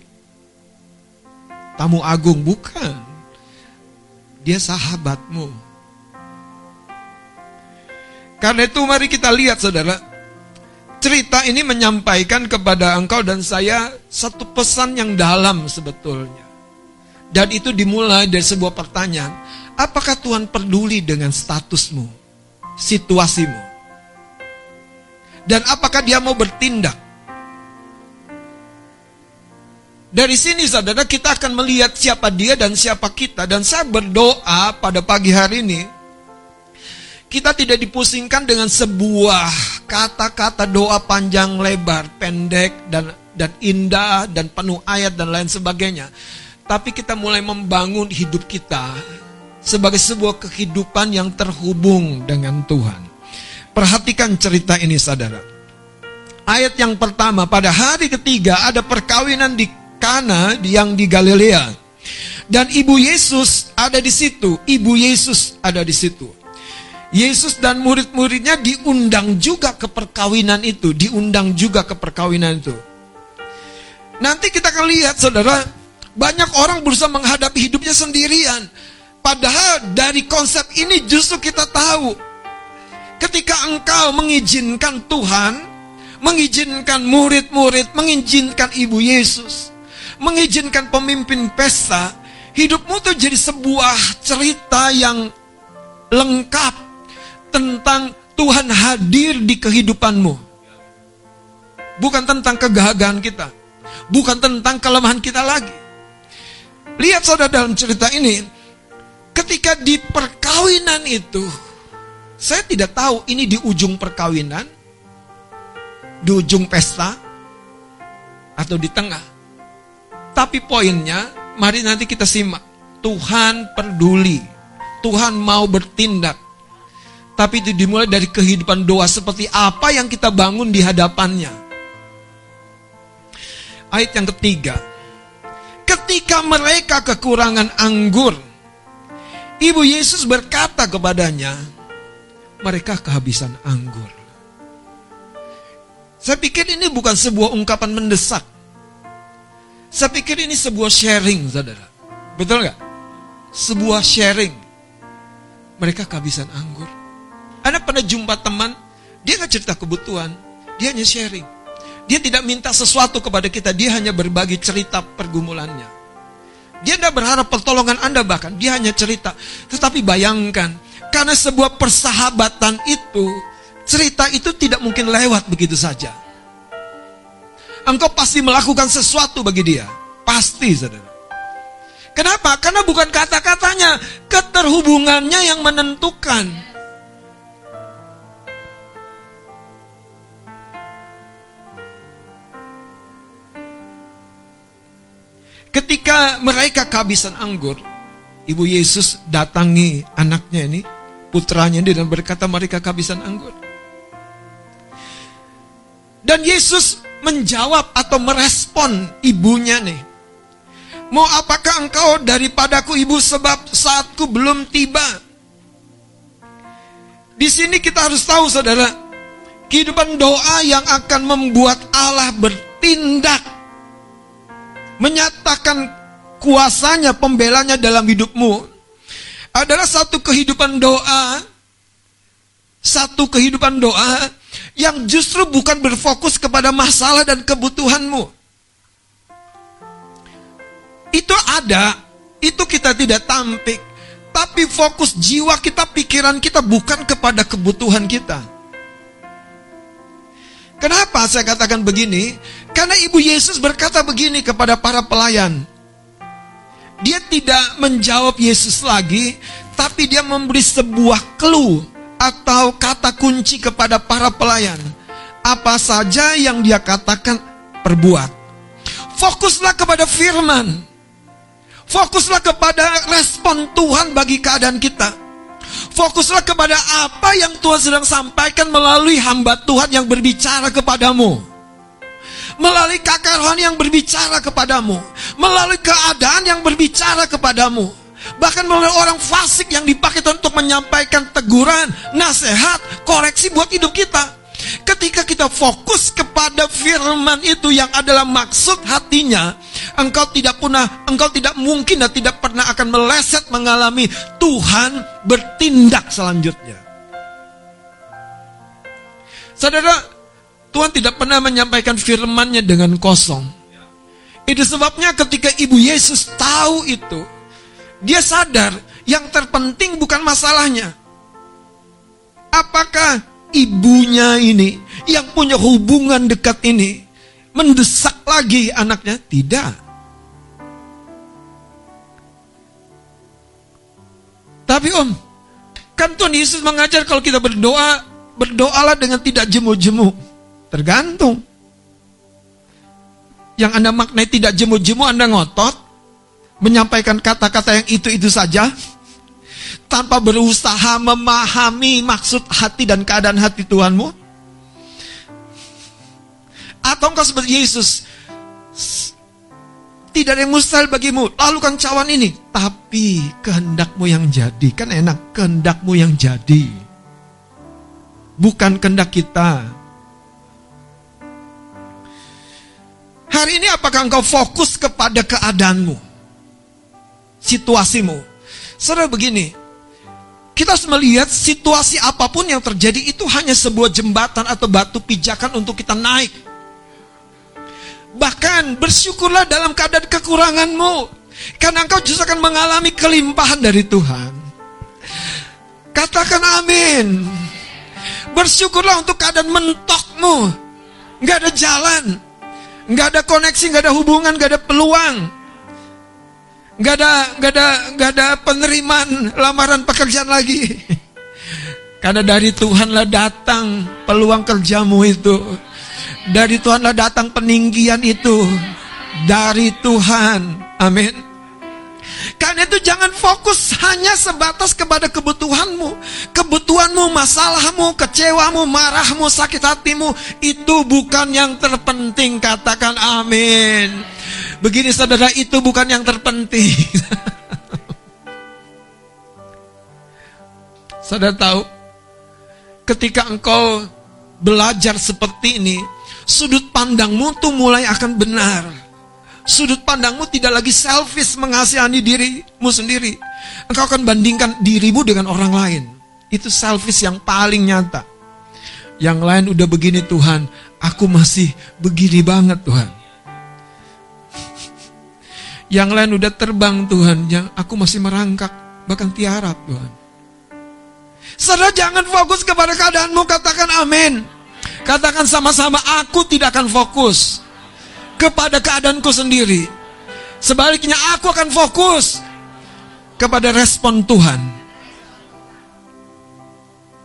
Tamu agung, bukan. Dia sahabatmu. Karena itu mari kita lihat saudara. Cerita ini menyampaikan kepada engkau dan saya satu pesan yang dalam sebetulnya. Dan itu dimulai dari sebuah pertanyaan. Apakah Tuhan peduli dengan statusmu? Situasimu? Dan apakah dia mau bertindak? Dari sini saudara kita akan melihat siapa dia dan siapa kita. Dan saya berdoa pada pagi hari ini. Kita tidak dipusingkan dengan sebuah kata-kata doa panjang lebar, pendek dan dan indah dan penuh ayat dan lain sebagainya. Tapi kita mulai membangun hidup kita sebagai sebuah kehidupan yang terhubung dengan Tuhan. Perhatikan cerita ini saudara. Ayat yang pertama, pada hari ketiga ada perkawinan di Kana yang di Galilea. Dan ibu Yesus ada di situ, ibu Yesus ada di situ. Yesus dan murid-muridnya diundang juga ke perkawinan itu, diundang juga ke perkawinan itu. Nanti kita akan lihat saudara, banyak orang berusaha menghadapi hidupnya sendirian. Padahal dari konsep ini justru kita tahu ketika engkau mengizinkan Tuhan, mengizinkan murid-murid, mengizinkan ibu Yesus, mengizinkan pemimpin pesta, hidupmu tuh jadi sebuah cerita yang lengkap tentang Tuhan hadir di kehidupanmu. Bukan tentang kegagahan kita. Bukan tentang kelemahan kita lagi. Lihat saudara dalam cerita ini, ketika di perkawinan itu, saya tidak tahu ini di ujung perkawinan, di ujung pesta, atau di tengah. Tapi poinnya, mari nanti kita simak. Tuhan peduli. Tuhan mau bertindak. Tapi itu dimulai dari kehidupan doa seperti apa yang kita bangun di hadapannya. Ayat yang ketiga. Ketika mereka kekurangan anggur, Ibu Yesus berkata kepadanya, mereka kehabisan anggur. Saya pikir ini bukan sebuah ungkapan mendesak. Saya pikir ini sebuah sharing, saudara. Betul nggak? Sebuah sharing. Mereka kehabisan anggur. Anda pernah jumpa teman, dia nggak cerita kebutuhan, dia hanya sharing. Dia tidak minta sesuatu kepada kita, dia hanya berbagi cerita pergumulannya. Dia tidak berharap pertolongan Anda bahkan, dia hanya cerita. Tetapi bayangkan, karena sebuah persahabatan itu, cerita itu tidak mungkin lewat begitu saja. Engkau pasti melakukan sesuatu bagi dia. Pasti, saudara. Kenapa? Karena bukan kata-katanya, keterhubungannya yang menentukan. Ketika mereka kehabisan anggur, Ibu Yesus datangi anaknya ini, putranya ini dan berkata mereka kehabisan anggur. Dan Yesus menjawab atau merespon ibunya nih. Mau apakah engkau daripadaku ibu sebab saatku belum tiba? Di sini kita harus tahu saudara, kehidupan doa yang akan membuat Allah bertindak menyatakan kuasanya, pembelanya dalam hidupmu adalah satu kehidupan doa, satu kehidupan doa yang justru bukan berfokus kepada masalah dan kebutuhanmu. Itu ada, itu kita tidak tampik, tapi fokus jiwa kita, pikiran kita bukan kepada kebutuhan kita. Kenapa saya katakan begini? Karena Ibu Yesus berkata begini kepada para pelayan. Dia tidak menjawab Yesus lagi, tapi dia memberi sebuah clue atau kata kunci kepada para pelayan. Apa saja yang dia katakan, perbuat. Fokuslah kepada firman. Fokuslah kepada respon Tuhan bagi keadaan kita. Fokuslah kepada apa yang Tuhan sedang sampaikan melalui hamba Tuhan yang berbicara kepadamu melalui kakak rohani yang berbicara kepadamu, melalui keadaan yang berbicara kepadamu, bahkan melalui orang fasik yang dipakai untuk menyampaikan teguran, nasihat, koreksi buat hidup kita. Ketika kita fokus kepada firman itu yang adalah maksud hatinya, engkau tidak pernah, engkau tidak mungkin dan tidak pernah akan meleset mengalami Tuhan bertindak selanjutnya. Saudara, Tuhan tidak pernah menyampaikan firman-Nya dengan kosong. Itu sebabnya ketika Ibu Yesus tahu itu, dia sadar yang terpenting bukan masalahnya. Apakah ibunya ini yang punya hubungan dekat ini mendesak lagi anaknya? Tidak. Tapi om, kan Tuhan Yesus mengajar kalau kita berdoa, berdoalah dengan tidak jemu-jemu. Tergantung. Yang Anda maknai tidak jemu-jemu, Anda ngotot, menyampaikan kata-kata yang itu-itu saja, tanpa berusaha memahami maksud hati dan keadaan hati Tuhanmu? Atau engkau seperti Yesus, tidak ada yang mustahil bagimu, lalukan cawan ini, tapi kehendakmu yang jadi, kan enak, kehendakmu yang jadi. Bukan kehendak kita, Hari ini apakah engkau fokus kepada keadaanmu? Situasimu. Saudara begini, kita harus melihat situasi apa pun yang terjadi itu hanya sebuah jembatan atau batu pijakan untuk kita naik. Bahkan bersyukurlah dalam keadaan kekuranganmu. Karena engkau justru akan mengalami kelimpahan dari Tuhan. Katakan amin. Bersyukurlah untuk keadaan mentokmu. Gak ada jalan nggak ada koneksi, nggak ada hubungan, nggak ada peluang, nggak ada nggak ada nggak ada penerimaan lamaran pekerjaan lagi. [laughs] Karena dari Tuhanlah datang peluang kerjamu itu. Dari Tuhanlah datang peninggian itu. Dari Tuhan. Amin. Karena itu jangan fokus hanya sebatas kepada kebutuhanmu. Kebutuhanmu, masalahmu, kecewamu, marahmu, sakit hatimu. Itu bukan yang terpenting. Katakan amin. Begini saudara, itu bukan yang terpenting. [laughs] saudara tahu, ketika engkau belajar seperti ini, sudut pandangmu tuh mulai akan benar. Sudut pandangmu tidak lagi selfish mengasihani dirimu sendiri. Engkau akan bandingkan dirimu dengan orang lain. Itu selfish yang paling nyata. Yang lain udah begini Tuhan, aku masih begini banget Tuhan. Yang lain udah terbang Tuhan, yang aku masih merangkak, bahkan tiarap Tuhan. Saudara jangan fokus kepada keadaanmu, katakan amin. Katakan sama-sama, aku tidak akan fokus kepada keadaanku sendiri. Sebaliknya aku akan fokus kepada respon Tuhan.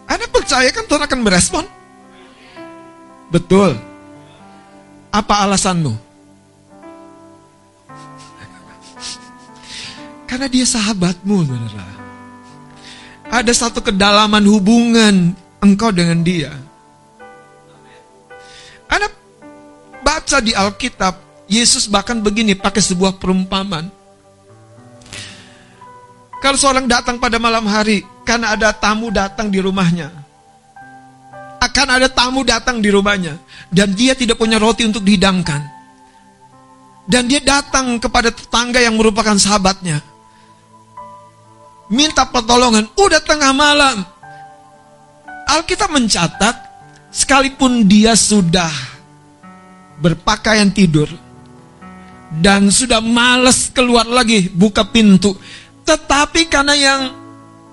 Anda percaya kan Tuhan akan merespon? Betul. Apa alasanmu? [laughs] Karena dia sahabatmu, saudara. Ada satu kedalaman hubungan engkau dengan dia. Anda baca di Alkitab, Yesus bahkan begini pakai sebuah perumpamaan. Kalau seorang datang pada malam hari, karena ada tamu datang di rumahnya. Akan ada tamu datang di rumahnya. Dan dia tidak punya roti untuk dihidangkan. Dan dia datang kepada tetangga yang merupakan sahabatnya. minta pertolongan, udah tengah malam. Alkitab mencatat, sekalipun dia sudah berpakaian tidur, dan sudah males keluar lagi buka pintu. Tetapi karena yang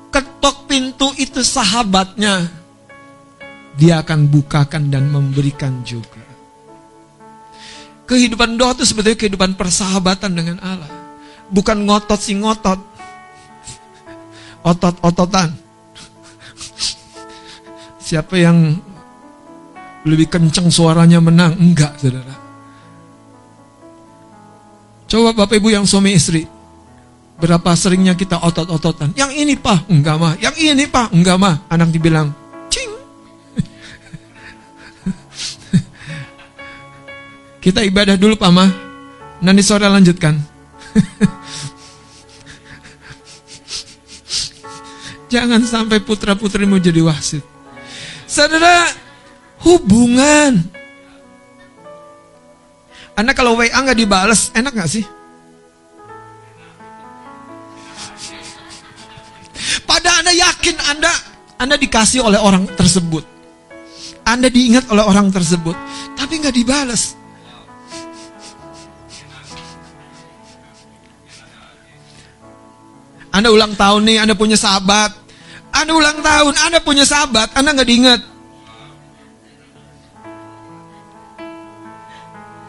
ketok pintu itu sahabatnya, dia akan bukakan dan memberikan juga. Kehidupan doa itu sebetulnya kehidupan persahabatan dengan Allah. Bukan ngotot si ngotot. Otot-ototan. Siapa yang lebih kencang suaranya menang? Enggak, saudara. Coba Bapak Ibu yang suami istri. Berapa seringnya kita otot-ototan. Yang ini pak, enggak mah. Yang ini pak, enggak mah. Anak dibilang, cing. [laughs] kita ibadah dulu Pak Mah. Nanti sore lanjutkan. [laughs] Jangan sampai putra-putrimu jadi wasit. Saudara, hubungan. Anda kalau WA nggak dibales, enak nggak sih? Pada Anda yakin Anda Anda dikasih oleh orang tersebut. Anda diingat oleh orang tersebut, tapi nggak dibales. Anda ulang tahun nih, Anda punya sahabat. Anda ulang tahun, Anda punya sahabat, Anda nggak diingat.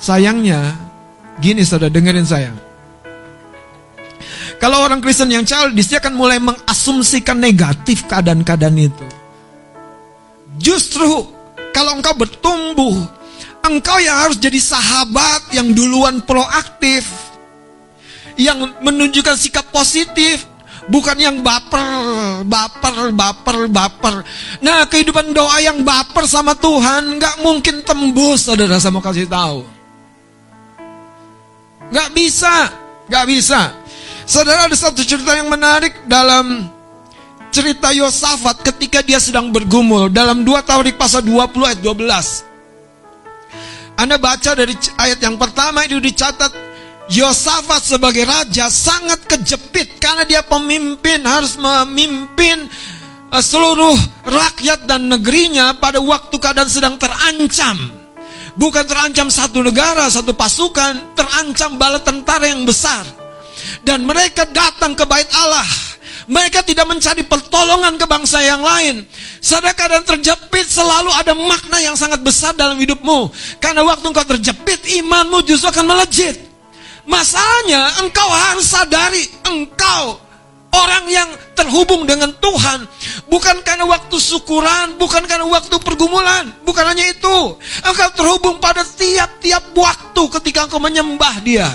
Sayangnya, gini saudara, dengerin saya. Kalau orang Kristen yang childish, dia akan mulai mengasumsikan negatif keadaan-keadaan itu. Justru, kalau engkau bertumbuh, engkau yang harus jadi sahabat yang duluan proaktif. Yang menunjukkan sikap positif, Bukan yang baper, baper, baper, baper. Nah, kehidupan doa yang baper sama Tuhan nggak mungkin tembus, saudara. Saya mau kasih tahu. Nggak bisa, nggak bisa. Saudara ada satu cerita yang menarik dalam cerita Yosafat ketika dia sedang bergumul dalam 2 Taurik pasal 20 ayat 12. Anda baca dari ayat yang pertama itu dicatat Yosafat sebagai raja sangat kejepit karena dia pemimpin harus memimpin eh, seluruh rakyat dan negerinya pada waktu keadaan sedang terancam. Bukan terancam satu negara, satu pasukan, terancam bala tentara yang besar. Dan mereka datang ke bait Allah. Mereka tidak mencari pertolongan ke bangsa yang lain. Saudara keadaan terjepit selalu ada makna yang sangat besar dalam hidupmu. Karena waktu engkau terjepit, imanmu justru akan melejit. Masalahnya engkau harus sadari engkau orang yang terhubung dengan Tuhan bukan karena waktu syukuran, bukan karena waktu pergumulan, bukan hanya itu. Engkau terhubung pada tiap-tiap waktu ketika engkau menyembah Dia.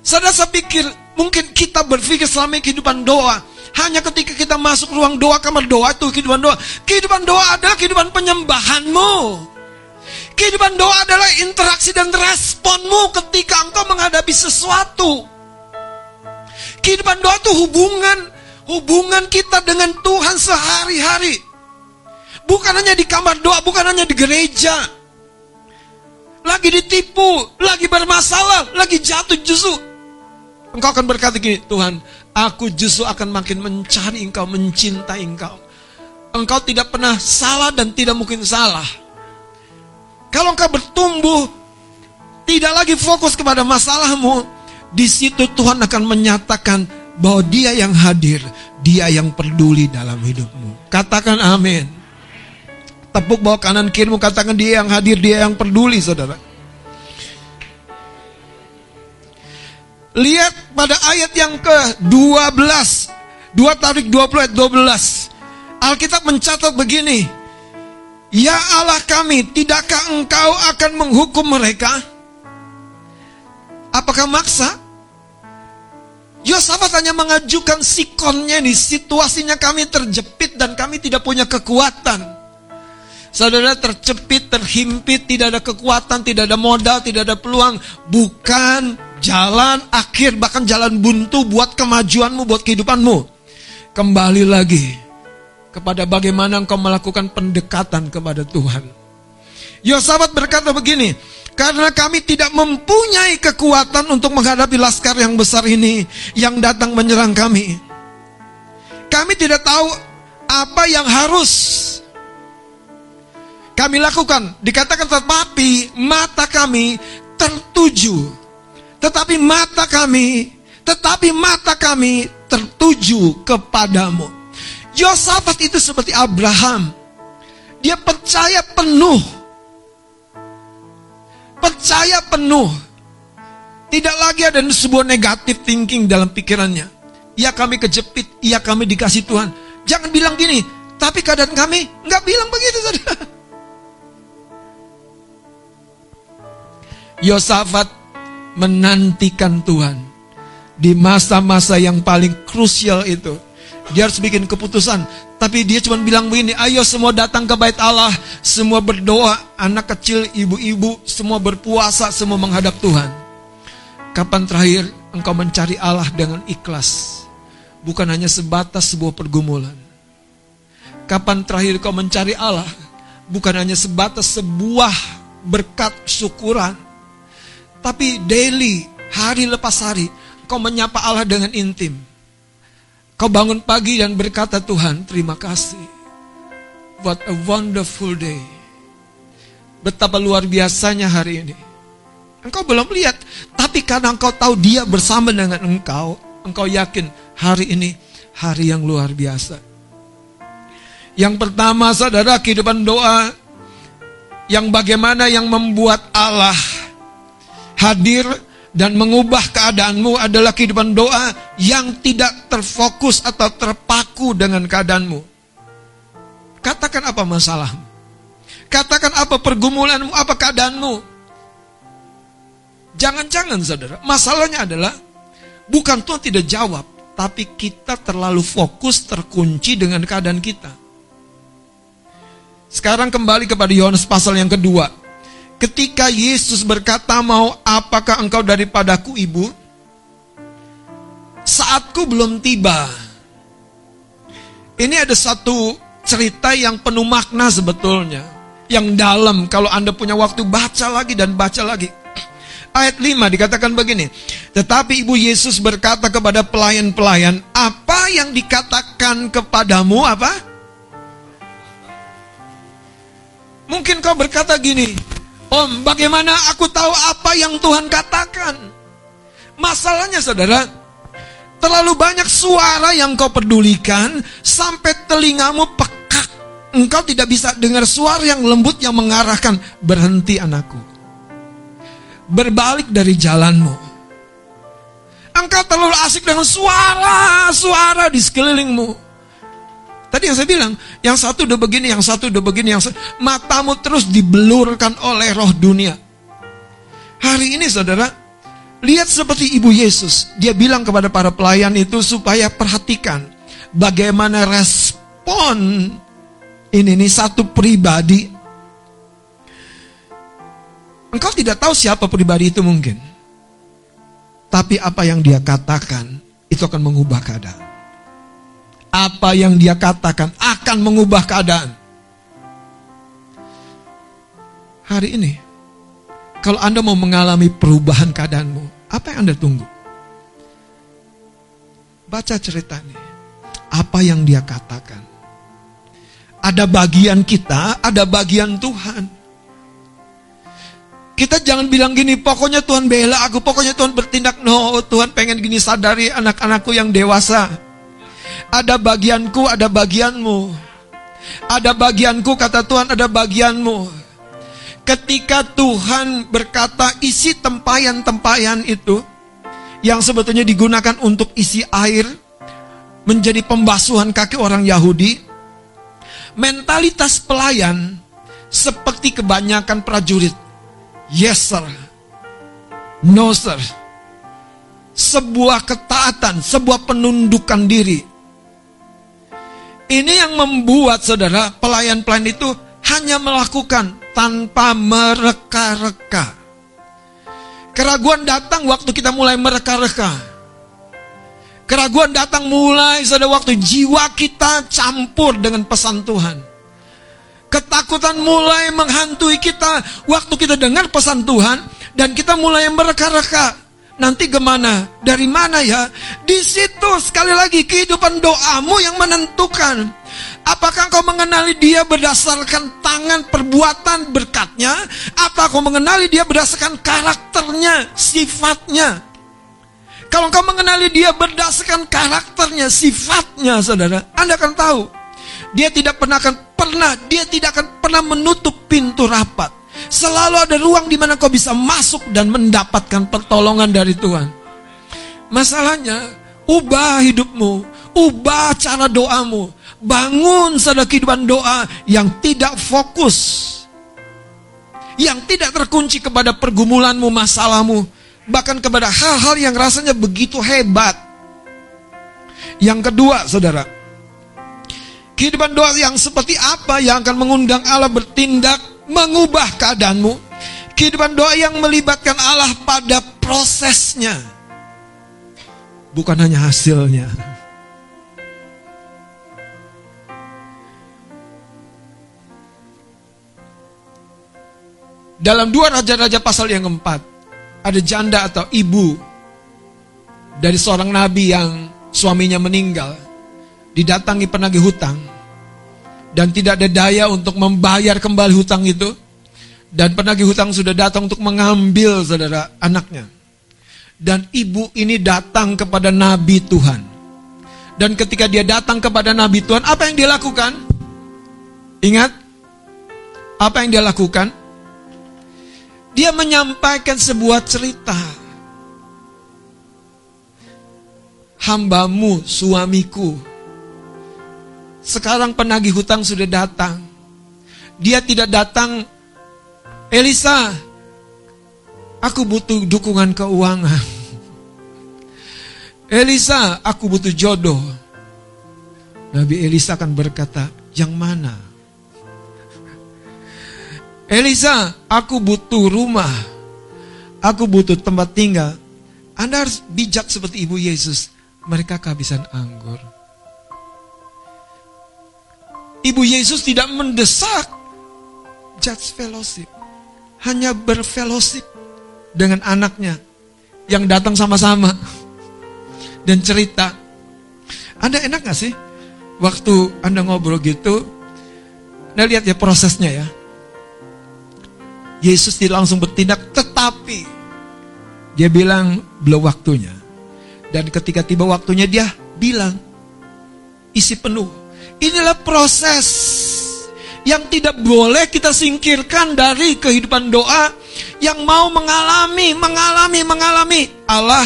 Saudara saya pikir mungkin kita berpikir selama kehidupan doa hanya ketika kita masuk ruang doa kamar doa itu kehidupan doa. Kehidupan doa adalah kehidupan penyembahanmu. Kehidupan doa adalah interaksi dan responmu ketika engkau menghadapi sesuatu. Kehidupan doa itu hubungan, hubungan kita dengan Tuhan sehari-hari. Bukan hanya di kamar doa, bukan hanya di gereja. Lagi ditipu, lagi bermasalah, lagi jatuh justru. Engkau akan berkata gini, Tuhan, aku justru akan makin mencari engkau, mencintai engkau. Engkau tidak pernah salah dan tidak mungkin salah. Kalau engkau bertumbuh, tidak lagi fokus kepada masalahmu, di situ Tuhan akan menyatakan bahwa Dia yang hadir, Dia yang peduli dalam hidupmu. Katakan amin. Tepuk bawah kanan kirimu, katakan Dia yang hadir, Dia yang peduli, saudara. Lihat pada ayat yang ke-12, 2 Tarik 20 ayat 12. Alkitab mencatat begini, Ya Allah kami, tidakkah engkau akan menghukum mereka? Apakah maksa? Yosafat hanya mengajukan sikonnya di situasinya kami terjepit dan kami tidak punya kekuatan. Saudara tercepit, terhimpit, tidak ada kekuatan, tidak ada modal, tidak ada peluang. Bukan jalan akhir, bahkan jalan buntu buat kemajuanmu, buat kehidupanmu. Kembali lagi kepada bagaimana engkau melakukan pendekatan kepada Tuhan. Yosafat berkata begini, Karena kami tidak mempunyai kekuatan untuk menghadapi laskar yang besar ini yang datang menyerang kami. Kami tidak tahu apa yang harus kami lakukan. Dikatakan tetapi mata kami tertuju. Tetapi mata kami, tetapi mata kami tertuju kepadamu. Yosafat itu seperti Abraham. Dia percaya penuh percaya penuh. Tidak lagi ada sebuah negatif thinking dalam pikirannya. Ya kami kejepit, ya kami dikasih Tuhan. Jangan bilang gini, tapi keadaan kami nggak bilang begitu saudara. [laughs] Yosafat menantikan Tuhan di masa-masa yang paling krusial itu. Dia harus bikin keputusan. Tapi dia cuma bilang begini, ayo semua datang ke bait Allah, semua berdoa, anak kecil, ibu-ibu, semua berpuasa, semua menghadap Tuhan. Kapan terakhir engkau mencari Allah dengan ikhlas? Bukan hanya sebatas sebuah pergumulan. Kapan terakhir kau mencari Allah? Bukan hanya sebatas sebuah berkat syukuran. Tapi daily, hari lepas hari, kau menyapa Allah dengan intim Kau bangun pagi dan berkata Tuhan terima kasih. What a wonderful day. Betapa luar biasanya hari ini. Engkau belum lihat, tapi karena engkau tahu dia bersama dengan engkau, engkau yakin hari ini hari yang luar biasa. Yang pertama saudara kehidupan doa yang bagaimana yang membuat Allah hadir dan mengubah keadaanmu adalah kehidupan doa yang tidak terfokus atau terpaku dengan keadaanmu. Katakan apa masalahmu? Katakan apa pergumulanmu, apa keadaanmu? Jangan-jangan saudara, masalahnya adalah bukan Tuhan tidak jawab, tapi kita terlalu fokus terkunci dengan keadaan kita. Sekarang kembali kepada Yohanes pasal yang kedua. Ketika Yesus berkata, "Mau apakah engkau daripadaku, Ibu?" Saatku belum tiba. Ini ada satu cerita yang penuh makna sebetulnya. Yang dalam kalau Anda punya waktu baca lagi dan baca lagi. [clears throat] Ayat 5 dikatakan begini. Tetapi Ibu Yesus berkata kepada pelayan-pelayan, "Apa yang dikatakan kepadamu apa?" Mungkin kau berkata gini, Om, bagaimana aku tahu apa yang Tuhan katakan? Masalahnya saudara, terlalu banyak suara yang kau pedulikan sampai telingamu pekak. Engkau tidak bisa dengar suara yang lembut yang mengarahkan, berhenti anakku. Berbalik dari jalanmu. Engkau terlalu asik dengan suara-suara di sekelilingmu. Tadi yang saya bilang, yang satu udah begini, yang satu udah begini, yang satu, matamu terus dibelurkan oleh roh dunia. Hari ini saudara, lihat seperti Ibu Yesus. Dia bilang kepada para pelayan itu supaya perhatikan bagaimana respon ini nih satu pribadi. Engkau tidak tahu siapa pribadi itu mungkin. Tapi apa yang dia katakan itu akan mengubah keadaan apa yang dia katakan akan mengubah keadaan. Hari ini, kalau Anda mau mengalami perubahan keadaanmu, apa yang Anda tunggu? Baca ceritanya. Apa yang dia katakan. Ada bagian kita, ada bagian Tuhan. Kita jangan bilang gini, pokoknya Tuhan bela aku, pokoknya Tuhan bertindak. No, Tuhan pengen gini sadari anak-anakku yang dewasa ada bagianku, ada bagianmu. Ada bagianku, kata Tuhan, ada bagianmu. Ketika Tuhan berkata isi tempayan-tempayan itu, yang sebetulnya digunakan untuk isi air, menjadi pembasuhan kaki orang Yahudi, mentalitas pelayan seperti kebanyakan prajurit. Yes sir, no sir. Sebuah ketaatan, sebuah penundukan diri ini yang membuat saudara pelayan-pelayan itu hanya melakukan tanpa mereka-reka. Keraguan datang waktu kita mulai mereka-reka. Keraguan datang mulai pada waktu jiwa kita campur dengan pesan Tuhan. Ketakutan Ketakutan mulai menghantui kita waktu kita dengar pesan Tuhan dan kita mulai mereka-reka. Nanti gimana? Dari mana ya? Di situ sekali lagi kehidupan doamu yang menentukan. Apakah kau mengenali dia berdasarkan tangan perbuatan berkatnya? Apa kau mengenali dia berdasarkan karakternya, sifatnya? Kalau kau mengenali dia berdasarkan karakternya, sifatnya, saudara, Anda akan tahu. Dia tidak pernah akan pernah, dia tidak akan pernah menutup pintu rapat. Selalu ada ruang di mana kau bisa masuk dan mendapatkan pertolongan dari Tuhan. Masalahnya, ubah hidupmu, ubah cara doamu, bangun sadar kehidupan doa yang tidak fokus, yang tidak terkunci kepada pergumulanmu, masalahmu, bahkan kepada hal-hal yang rasanya begitu hebat. Yang kedua, saudara, kehidupan doa yang seperti apa yang akan mengundang Allah bertindak mengubah keadaanmu. Kehidupan doa yang melibatkan Allah pada prosesnya. Bukan hanya hasilnya. Dalam dua raja-raja pasal yang keempat, ada janda atau ibu dari seorang nabi yang suaminya meninggal, didatangi penagih hutang, dan tidak ada daya untuk membayar kembali hutang itu. Dan penagih hutang sudah datang untuk mengambil saudara anaknya. Dan ibu ini datang kepada nabi Tuhan. Dan ketika dia datang kepada nabi Tuhan apa yang dia lakukan? Ingat? Apa yang dia lakukan? Dia menyampaikan sebuah cerita. Hambamu suamiku sekarang penagih hutang sudah datang. Dia tidak datang, Elisa, aku butuh dukungan keuangan. [laughs] Elisa, aku butuh jodoh. Nabi Elisa akan berkata, yang mana? [laughs] Elisa, aku butuh rumah. Aku butuh tempat tinggal. Anda harus bijak seperti Ibu Yesus. Mereka kehabisan anggur. Ibu Yesus tidak mendesak judge fellowship. Hanya berfellowship dengan anaknya yang datang sama-sama [laughs] dan cerita. Anda enak gak sih? Waktu Anda ngobrol gitu, Anda lihat ya prosesnya ya. Yesus tidak langsung bertindak, tetapi dia bilang belum waktunya. Dan ketika tiba waktunya dia bilang, isi penuh Inilah proses yang tidak boleh kita singkirkan dari kehidupan doa yang mau mengalami, mengalami, mengalami Allah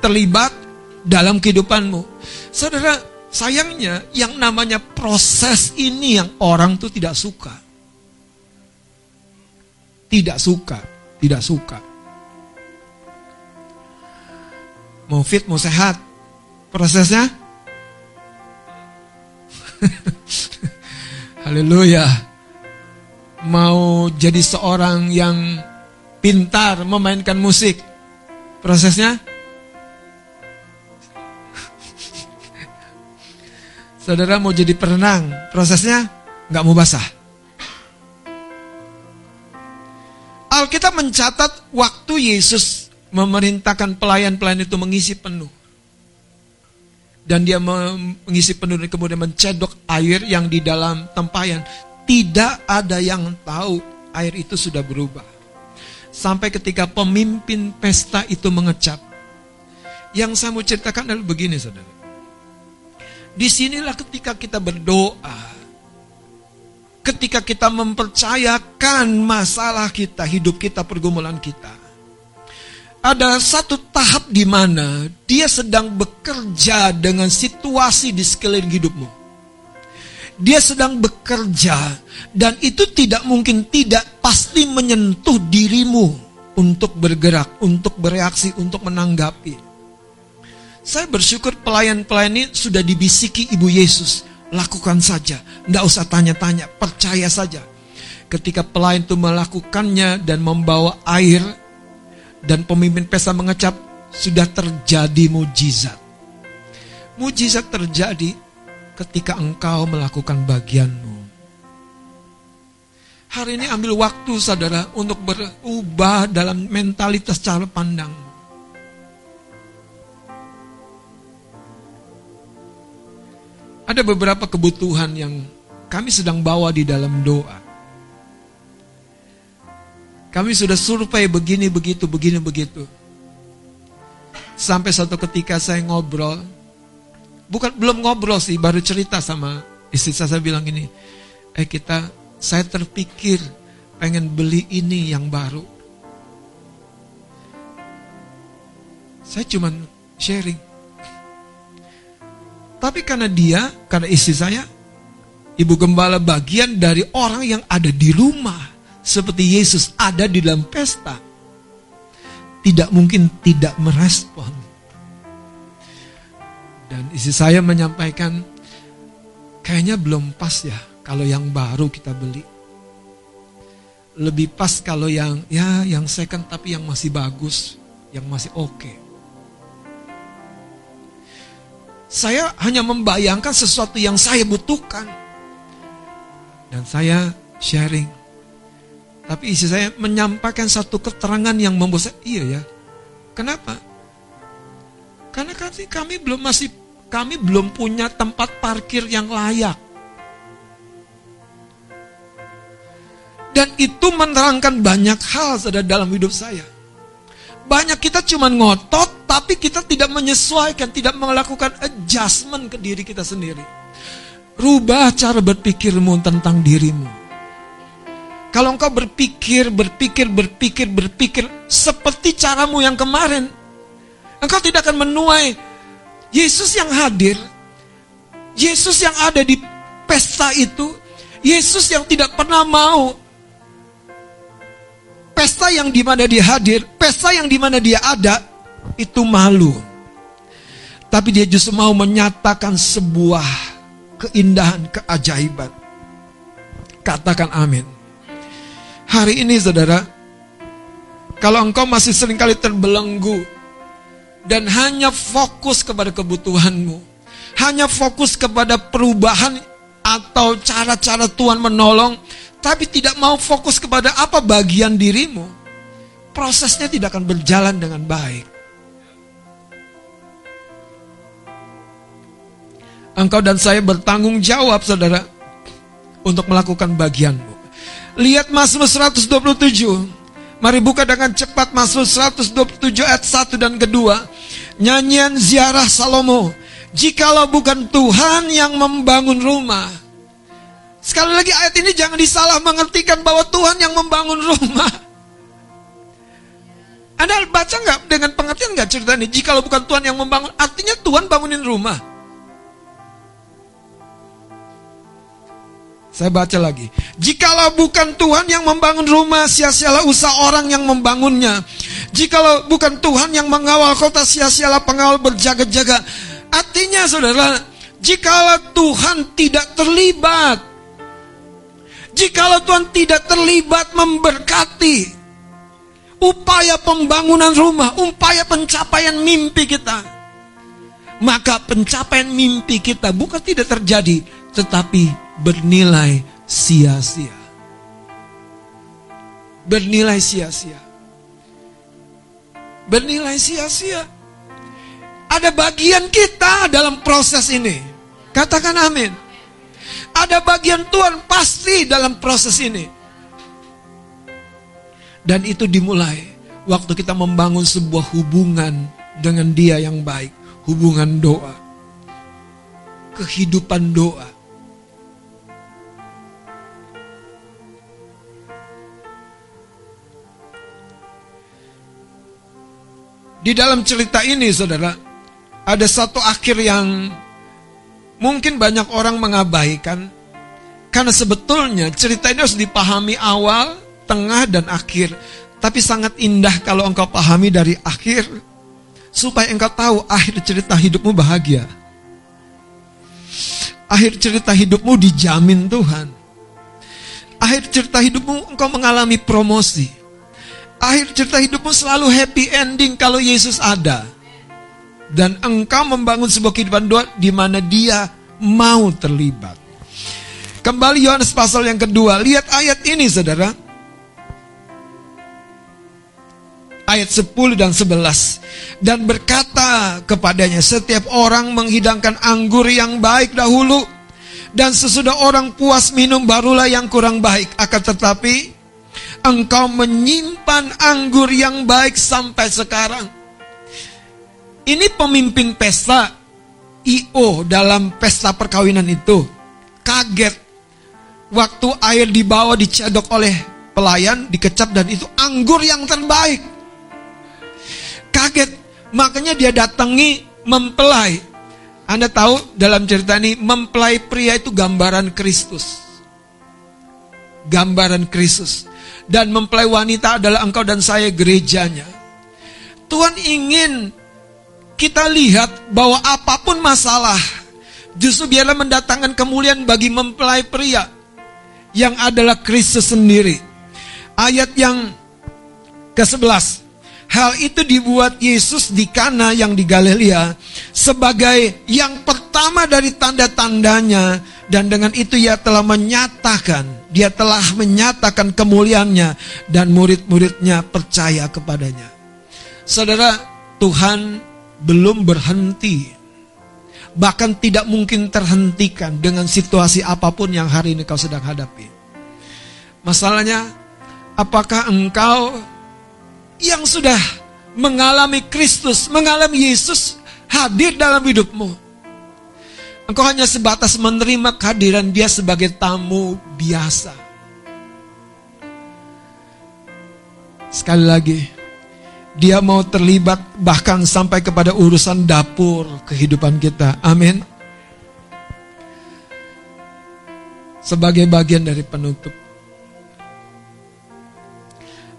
terlibat dalam kehidupanmu. Saudara, sayangnya yang namanya proses ini yang orang tuh tidak suka. Tidak suka, tidak suka. Mau fit, mau sehat, prosesnya [laughs] Haleluya. Mau jadi seorang yang pintar memainkan musik. Prosesnya? [laughs] Saudara mau jadi perenang, prosesnya nggak mau basah. Alkitab mencatat waktu Yesus memerintahkan pelayan-pelayan itu mengisi penuh dan dia mengisi penuh dan kemudian mencedok air yang di dalam tempayan. Tidak ada yang tahu air itu sudah berubah. Sampai ketika pemimpin pesta itu mengecap. Yang saya mau ceritakan adalah begini saudara. Di sinilah ketika kita berdoa. Ketika kita mempercayakan masalah kita, hidup kita, pergumulan kita ada satu tahap di mana dia sedang bekerja dengan situasi di sekeliling hidupmu. Dia sedang bekerja dan itu tidak mungkin tidak pasti menyentuh dirimu untuk bergerak, untuk bereaksi, untuk menanggapi. Saya bersyukur pelayan-pelayan ini sudah dibisiki Ibu Yesus. Lakukan saja, tidak usah tanya-tanya, percaya saja. Ketika pelayan itu melakukannya dan membawa air dan pemimpin pesta mengecap sudah terjadi mujizat. Mujizat terjadi ketika engkau melakukan bagianmu. hari ini ambil waktu saudara untuk berubah dalam mentalitas cara pandang. Ada beberapa kebutuhan yang kami sedang bawa di dalam doa. Kami sudah survei begini begitu, begini begitu. Sampai satu ketika saya ngobrol, bukan belum ngobrol sih, baru cerita sama istri saya, saya bilang ini, eh kita, saya terpikir pengen beli ini yang baru. Saya cuman sharing. Tapi karena dia, karena istri saya, ibu gembala bagian dari orang yang ada di rumah. Seperti Yesus ada di dalam pesta. Tidak mungkin tidak merespon. Dan istri saya menyampaikan, kayaknya belum pas ya kalau yang baru kita beli. Lebih pas kalau yang ya yang second tapi yang masih bagus, yang masih oke. Okay. Saya hanya membayangkan sesuatu yang saya butuhkan. Dan saya sharing. Tapi isi saya menyampaikan satu keterangan yang membuat saya, iya ya. Kenapa? Karena kami, kami belum masih kami belum punya tempat parkir yang layak. Dan itu menerangkan banyak hal saudara dalam hidup saya. Banyak kita cuma ngotot, tapi kita tidak menyesuaikan, tidak melakukan adjustment ke diri kita sendiri. Rubah cara berpikirmu tentang dirimu. Kalau engkau berpikir, berpikir, berpikir, berpikir seperti caramu yang kemarin, engkau tidak akan menuai Yesus yang hadir, Yesus yang ada di pesta itu, Yesus yang tidak pernah mau pesta yang di mana dia hadir, pesta yang di mana dia ada, itu malu. Tapi dia justru mau menyatakan sebuah keindahan, keajaiban. Katakan amin. Hari ini saudara, kalau engkau masih sering kali terbelenggu dan hanya fokus kepada kebutuhanmu, hanya fokus kepada perubahan atau cara-cara Tuhan menolong, tapi tidak mau fokus kepada apa bagian dirimu, prosesnya tidak akan berjalan dengan baik. Engkau dan saya bertanggung jawab, saudara, untuk melakukan bagianmu. Lihat Mazmur 127. Mari buka dengan cepat Mazmur 127 ayat 1 dan kedua. Nyanyian ziarah Salomo. Jikalau bukan Tuhan yang membangun rumah. Sekali lagi ayat ini jangan disalah mengertikan bahwa Tuhan yang membangun rumah. Anda baca nggak dengan pengertian nggak cerita ini? Jikalau bukan Tuhan yang membangun, artinya Tuhan bangunin rumah. Saya baca lagi. Jikalau bukan Tuhan yang membangun rumah, sia-sialah usaha orang yang membangunnya. Jikalau bukan Tuhan yang mengawal kota, sia-sialah pengawal berjaga-jaga. Artinya saudara, jikalau Tuhan tidak terlibat, jikalau Tuhan tidak terlibat memberkati upaya pembangunan rumah, upaya pencapaian mimpi kita, maka pencapaian mimpi kita bukan tidak terjadi, tetapi bernilai sia-sia. Bernilai sia-sia. Bernilai sia-sia. Ada bagian kita dalam proses ini. Katakan amin. Ada bagian Tuhan pasti dalam proses ini. Dan itu dimulai waktu kita membangun sebuah hubungan dengan Dia yang baik, hubungan doa, kehidupan doa. Di dalam cerita ini saudara, ada satu akhir yang mungkin banyak orang mengabaikan. Karena sebetulnya cerita ini harus dipahami awal, tengah, dan akhir. Tapi sangat indah kalau engkau pahami dari akhir, supaya engkau tahu akhir cerita hidupmu bahagia. Akhir cerita hidupmu dijamin Tuhan. Akhir cerita hidupmu engkau mengalami promosi Akhir cerita hidupmu selalu happy ending kalau Yesus ada. Dan engkau membangun sebuah kehidupan doa di mana dia mau terlibat. Kembali Yohanes pasal yang kedua. Lihat ayat ini saudara. Ayat 10 dan 11. Dan berkata kepadanya, setiap orang menghidangkan anggur yang baik dahulu. Dan sesudah orang puas minum barulah yang kurang baik. Akan tetapi engkau menyimpan anggur yang baik sampai sekarang. Ini pemimpin pesta IO dalam pesta perkawinan itu kaget waktu air dibawa dicedok oleh pelayan dikecap dan itu anggur yang terbaik. Kaget, makanya dia datangi mempelai. Anda tahu dalam cerita ini mempelai pria itu gambaran Kristus. Gambaran Kristus. Dan mempelai wanita adalah engkau dan saya gerejanya. Tuhan ingin kita lihat bahwa apa pun masalah, justru biarlah mendatangkan kemuliaan bagi mempelai pria yang adalah Kristus sendiri. Ayat yang ke-11. Hal itu dibuat Yesus di Kana yang di Galilea sebagai yang pertama dari tanda-tandanya dan dengan itu ia telah menyatakan, dia telah menyatakan kemuliaannya dan murid-muridnya percaya kepadanya. Saudara, Tuhan belum berhenti. Bahkan tidak mungkin terhentikan dengan situasi apa pun yang hari ini kau sedang hadapi. Masalahnya, apakah engkau yang sudah mengalami Kristus, mengalami Yesus hadir dalam hidupmu? Engkau hanya sebatas menerima kehadiran dia sebagai tamu biasa. Sekali lagi, dia mau terlibat bahkan sampai kepada urusan dapur kehidupan kita. Amin. Sebagai bagian dari penutup.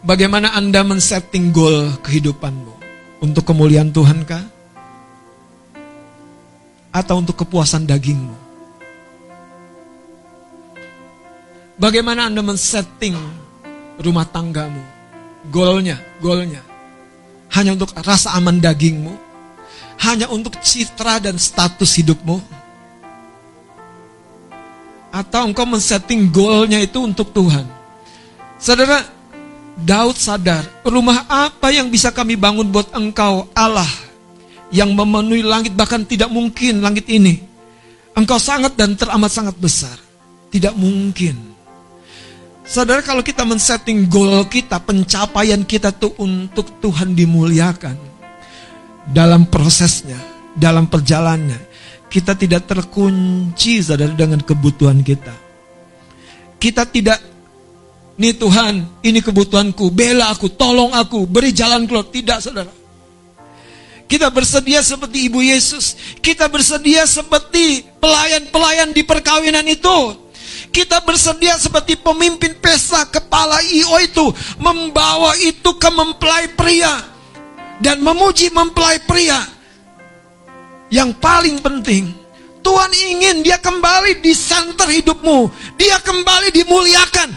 Bagaimana Anda men-setting goal kehidupanmu? Untuk kemuliaan Tuhan kah? Atau untuk kepuasan dagingmu? Bagaimana Anda men-setting rumah tanggamu? Goalnya, goalnya hanya untuk rasa aman dagingmu? Hanya untuk citra dan status hidupmu? Atau engkau men-setting goalnya itu untuk Tuhan? Saudara, Daud sadar, rumah apa yang bisa kami bangun buat engkau Allah yang memenuhi langit bahkan tidak mungkin langit ini. Engkau sangat dan teramat sangat besar. Tidak mungkin. Saudara kalau kita men-setting goal kita, pencapaian kita tuh untuk Tuhan dimuliakan. Dalam prosesnya, dalam perjalanannya. Kita tidak terkunci saudara dengan kebutuhan kita. Kita tidak, nih Tuhan ini kebutuhanku, bela aku, tolong aku, beri jalan keluar. Tidak saudara. Kita bersedia seperti Ibu Yesus. Kita bersedia seperti pelayan-pelayan di perkawinan itu kita bersedia seperti pemimpin pesta kepala IO itu membawa itu ke mempelai pria dan memuji mempelai pria. Yang paling penting, Tuhan ingin dia kembali di center hidupmu. Dia kembali dimuliakan.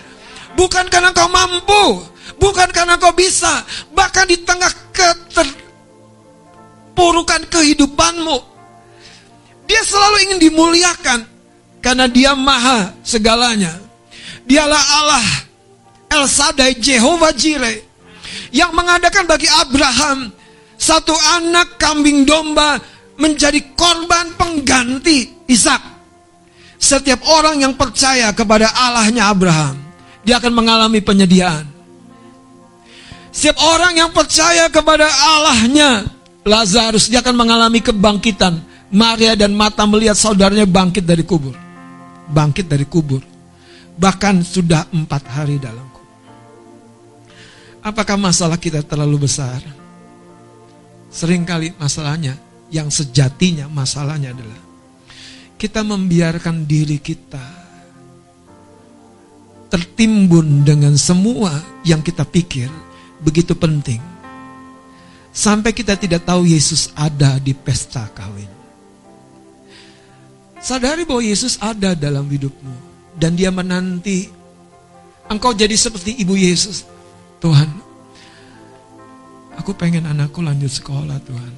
Bukan karena kau mampu, bukan karena kau bisa, bahkan di tengah keterpurukan kehidupanmu. Dia selalu ingin dimuliakan. Karena dia maha segalanya. Dialah Allah El Sadai Jehovah Jireh yang mengadakan bagi Abraham satu anak kambing domba menjadi korban pengganti Ishak. Setiap orang yang percaya kepada Allahnya Abraham, dia akan mengalami penyediaan. Setiap orang yang percaya kepada Allahnya Lazarus, dia akan mengalami kebangkitan. Maria dan Mata melihat saudaranya bangkit dari kubur bangkit dari kubur. Bahkan sudah empat hari dalam kubur. Apakah masalah kita terlalu besar? Seringkali masalahnya, yang sejatinya masalahnya adalah kita membiarkan diri kita tertimbun dengan semua yang kita pikir begitu penting. Sampai kita tidak tahu Yesus ada di pesta kawin. Sadari bahwa Yesus ada dalam hidupmu dan dia menanti engkau jadi seperti ibu Yesus. Tuhan, aku pengen anakku lanjut sekolah Tuhan.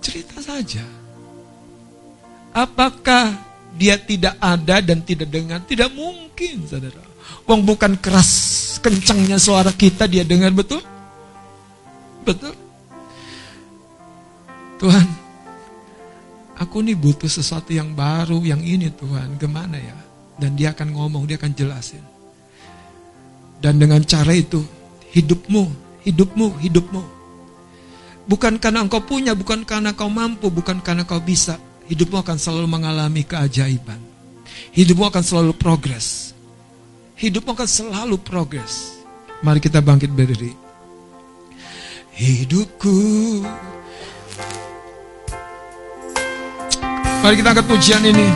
Cerita saja. Apakah dia tidak ada dan tidak dengar. Tidak mungkin, saudara. Wong bukan keras kencangnya suara kita dia dengar betul? Betul? Tuhan, aku nih butuh sesuatu yang baru, yang ini Tuhan, gimana ya? Dan dia akan ngomong, dia akan jelasin. Dan dengan cara itu, hidupmu, hidupmu, hidupmu. Bukan karena engkau punya, bukan karena kau mampu, bukan karena kau bisa. Hidupmu akan selalu mengalami keajaiban. Hidupmu akan selalu progres. Hidupmu akan selalu progres. Mari kita bangkit berdiri. Hidupku Mari kita angkat pujian ini.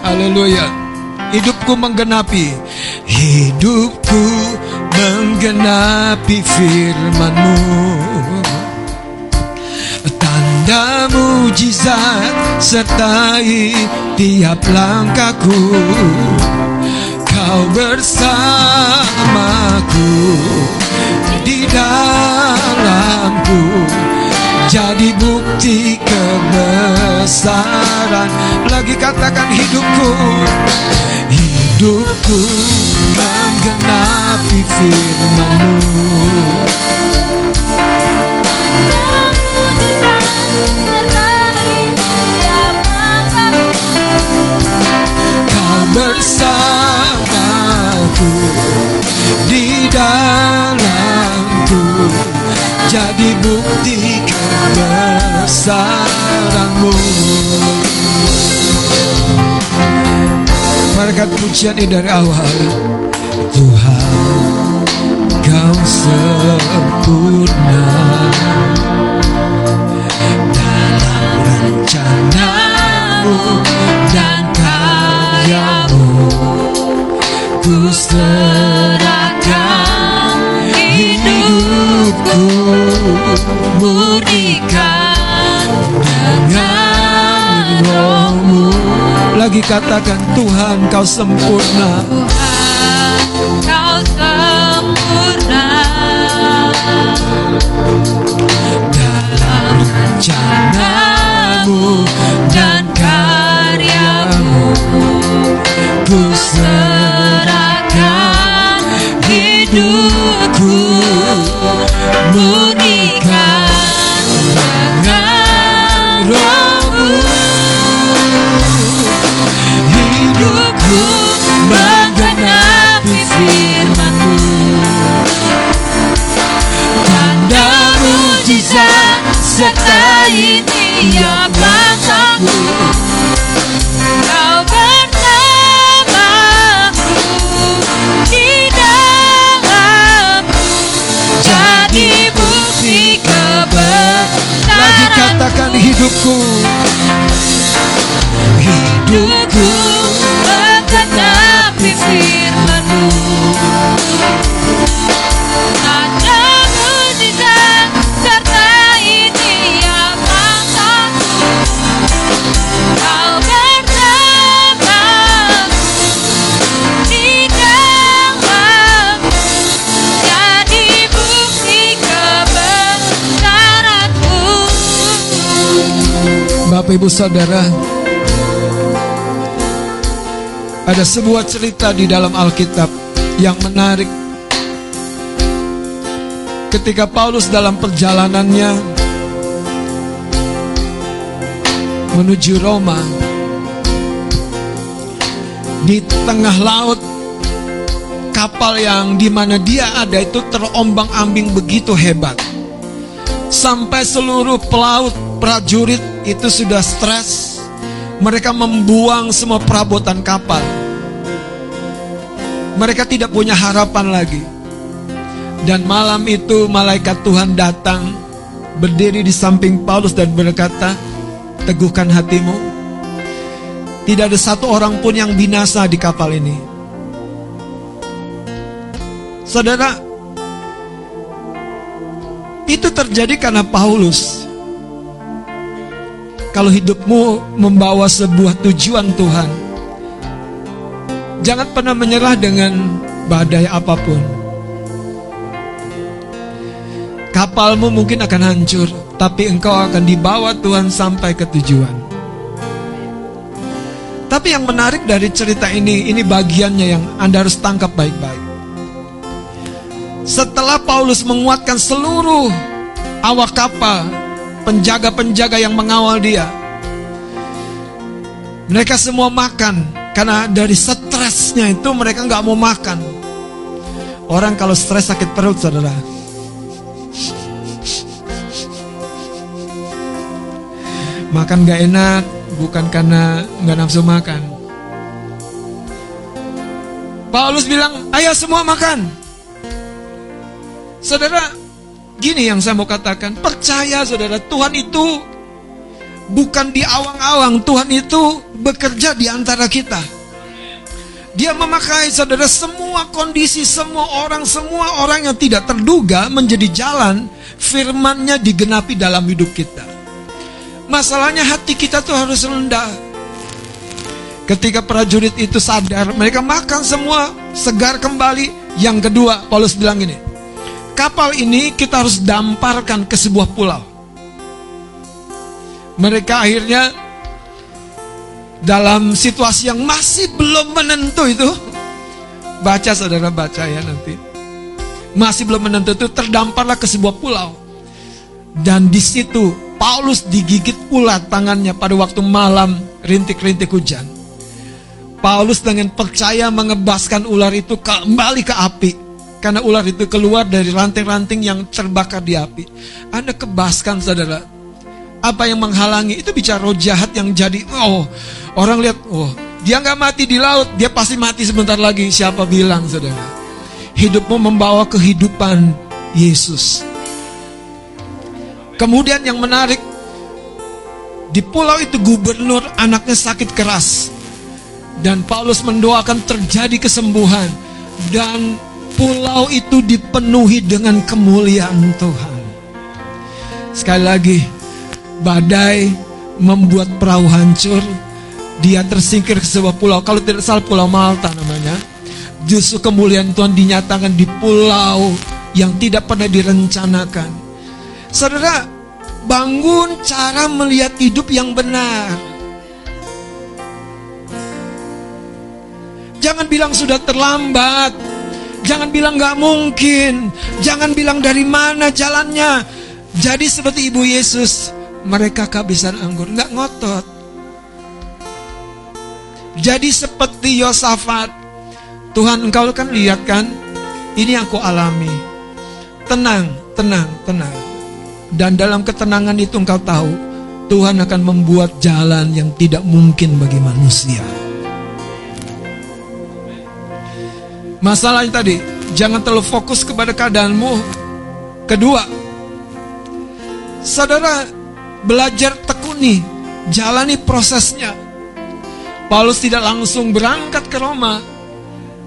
Haleluya. Hidupku menggenapi. Hidupku menggenapi firmanmu. Tanda mujizat sertai tiap langkahku. Kau bersamaku di dalamku jadi bukti kebesaran. Lagi katakan hidupku. Hidupku menggenapi firmanmu. Kau bersamaku di dalamku jadi bukti kebesaranmu. Mereka pujian ini dari awal Tuhan kau sempurna. Dalam rencanamu dan karyamu Ku serahkan hidupku murnikan dengan rohmu. Lagi katakan Tuhan kau sempurna. Kau sempurna. Dalam rencanamu dan karyamu Ku serahkan hidupku murnikan bukti Lagi katakan hidupku. Hidupku. Menggenapi firmanmu Bapak ibu saudara Ada sebuah cerita di dalam Alkitab Yang menarik. Ketika Paulus dalam perjalanannya Menuju Roma Di tengah laut Kapal yang di mana dia ada itu terombang ambing begitu hebat. Sampai seluruh pelaut prajurit itu sudah stres. Mereka membuang semua perabotan kapal. Mereka tidak punya harapan lagi. Dan malam itu malaikat Tuhan datang Berdiri di samping Paulus dan berkata Teguhkan hatimu. Tidak ada satu orang pun yang binasa di kapal ini. Saudara Itu terjadi karena Paulus kalau hidupmu membawa sebuah tujuan Tuhan, jangan pernah menyerah dengan badai apa pun. Kapalmu mungkin akan hancur, tapi engkau akan dibawa Tuhan sampai ke tujuan. Tapi yang menarik dari cerita ini, ini bagiannya yang Anda harus tangkap baik-baik. Setelah Paulus menguatkan seluruh awak kapal, penjaga-penjaga yang mengawal dia, mereka semua makan karena dari stresnya itu mereka nggak mau makan. Orang kalau stres sakit perut, saudara. Makan gak enak bukan karena nggak nafsu makan. Paulus bilang, ayo semua makan. Saudara, gini yang saya mau katakan, percaya saudara, Tuhan itu bukan di awang-awang, Tuhan itu bekerja di antara kita. Dia memakai saudara semua kondisi, semua orang, semua orang yang tidak terduga menjadi jalan firmannya digenapi dalam hidup kita. Masalahnya hati kita tuh harus rendah. Ketika prajurit itu sadar, mereka makan semua, segar kembali. Yang kedua, Paulus bilang ini, kapal ini kita harus damparkan ke sebuah pulau. Mereka akhirnya dalam situasi yang masih belum menentu itu, baca saudara baca ya nanti, masih belum menentu itu terdamparlah ke sebuah pulau. Dan di situ Paulus digigit ulat tangannya pada waktu malam rintik-rintik hujan. Paulus dengan percaya mengebaskan ular itu kembali ke api. Karena ular itu keluar dari ranting-ranting yang terbakar di api. Anda kebaskan saudara. Apa yang menghalangi? Itu bicara roh jahat yang jadi. Oh orang lihat oh dia nggak mati di laut. Dia pasti mati sebentar lagi. Siapa bilang saudara? Hidupmu membawa kehidupan Yesus. Kemudian yang menarik di pulau itu gubernur anaknya sakit keras. Dan Paulus mendoakan terjadi kesembuhan. Dan pulau itu dipenuhi dengan kemuliaan Tuhan. Sekali lagi, badai membuat perahu hancur. Dia tersingkir ke sebuah pulau. Kalau tidak salah pulau Malta namanya. Justru kemuliaan Tuhan dinyatakan di pulau yang tidak pernah direncanakan. Saudara, bangun cara melihat hidup yang benar. Jangan bilang sudah terlambat. Jangan bilang gak mungkin. Jangan bilang dari mana jalannya. Jadi seperti Ibu Yesus, mereka kehabisan anggur, nggak ngotot. Jadi seperti Yosafat, Tuhan engkau kan lihat kan, ini aku alami. Tenang, tenang, tenang. Dan dalam ketenangan itu engkau tahu Tuhan akan membuat jalan yang tidak mungkin bagi manusia. Masalahnya tadi, jangan terlalu fokus kepada keadaanmu. Kedua, saudara belajar tekuni, jalani prosesnya. Paulus tidak langsung berangkat ke Roma.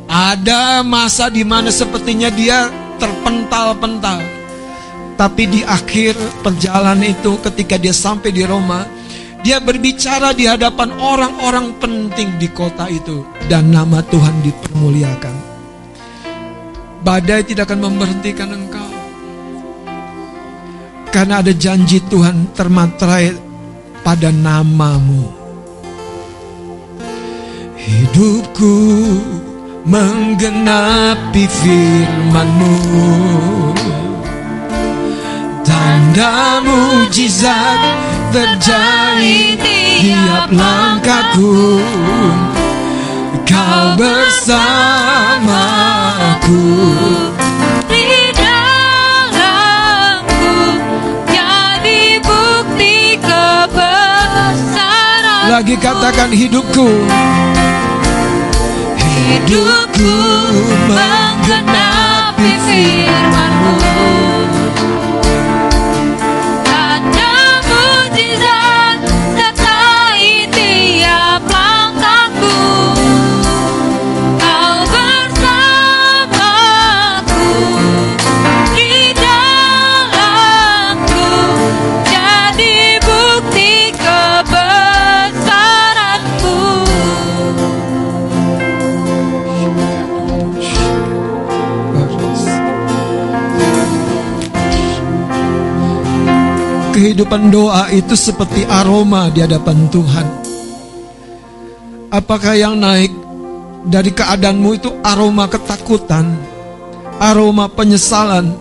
Ada masa di mana sepertinya dia terpental-pental. Tapi di akhir perjalanan itu ketika dia sampai di Roma, dia berbicara di hadapan orang-orang penting di kota itu dan nama Tuhan dipermuliakan. Badai tidak akan memberhentikan engkau. Karena ada janji Tuhan termaterai pada namamu. Hidupku menggenapi firmanmu Tanda mujizat terjadi tiap langkahku Kau bersamaku Di dalamku jadi bukti kebesaran Lagi katakan hidupku. Hidupku menggenapi firmanmu Kehidupan doa itu seperti aroma di hadapan Tuhan. Apakah yang naik dari keadaanmu itu aroma ketakutan, aroma penyesalan,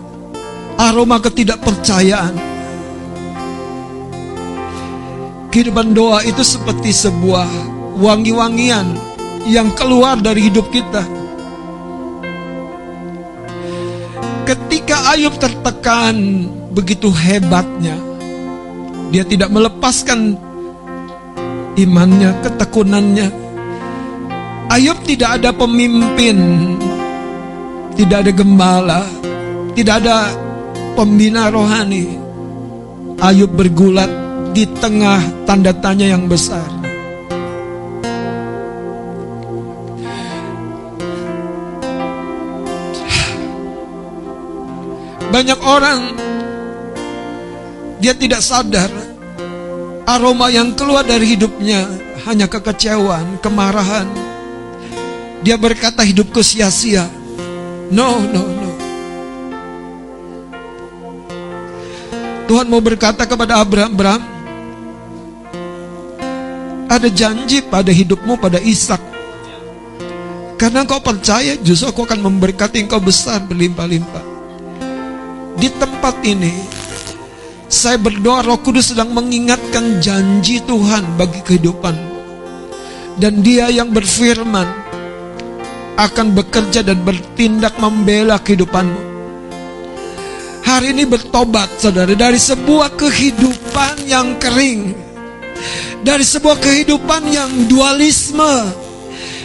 aroma ketidakpercayaan? Kehidupan doa itu seperti sebuah wangi-wangian yang keluar dari hidup kita. Ketika Ayub tertekan begitu hebatnya, dia tidak melepaskan imannya, ketekunannya. Ayub tidak ada pemimpin, tidak ada gembala, tidak ada pembina rohani. Ayub bergulat di tengah tanda tanya yang besar. Banyak orang dia tidak sadar aroma yang keluar dari hidupnya hanya kekecewaan, kemarahan. Dia berkata hidupku sia-sia. No, no, no. Tuhan mau berkata kepada Abraham, Abraham, ada janji pada hidupmu pada Ishak. Karena engkau percaya, justru aku akan memberkati engkau besar berlimpah-limpah. Di tempat ini, saya berdoa Roh Kudus sedang mengingatkan janji Tuhan bagi kehidupan. Dan dia yang berfirman akan bekerja dan bertindak membela kehidupanmu. Hari ini bertobat saudara dari sebuah kehidupan yang kering. Dari sebuah kehidupan yang dualisme.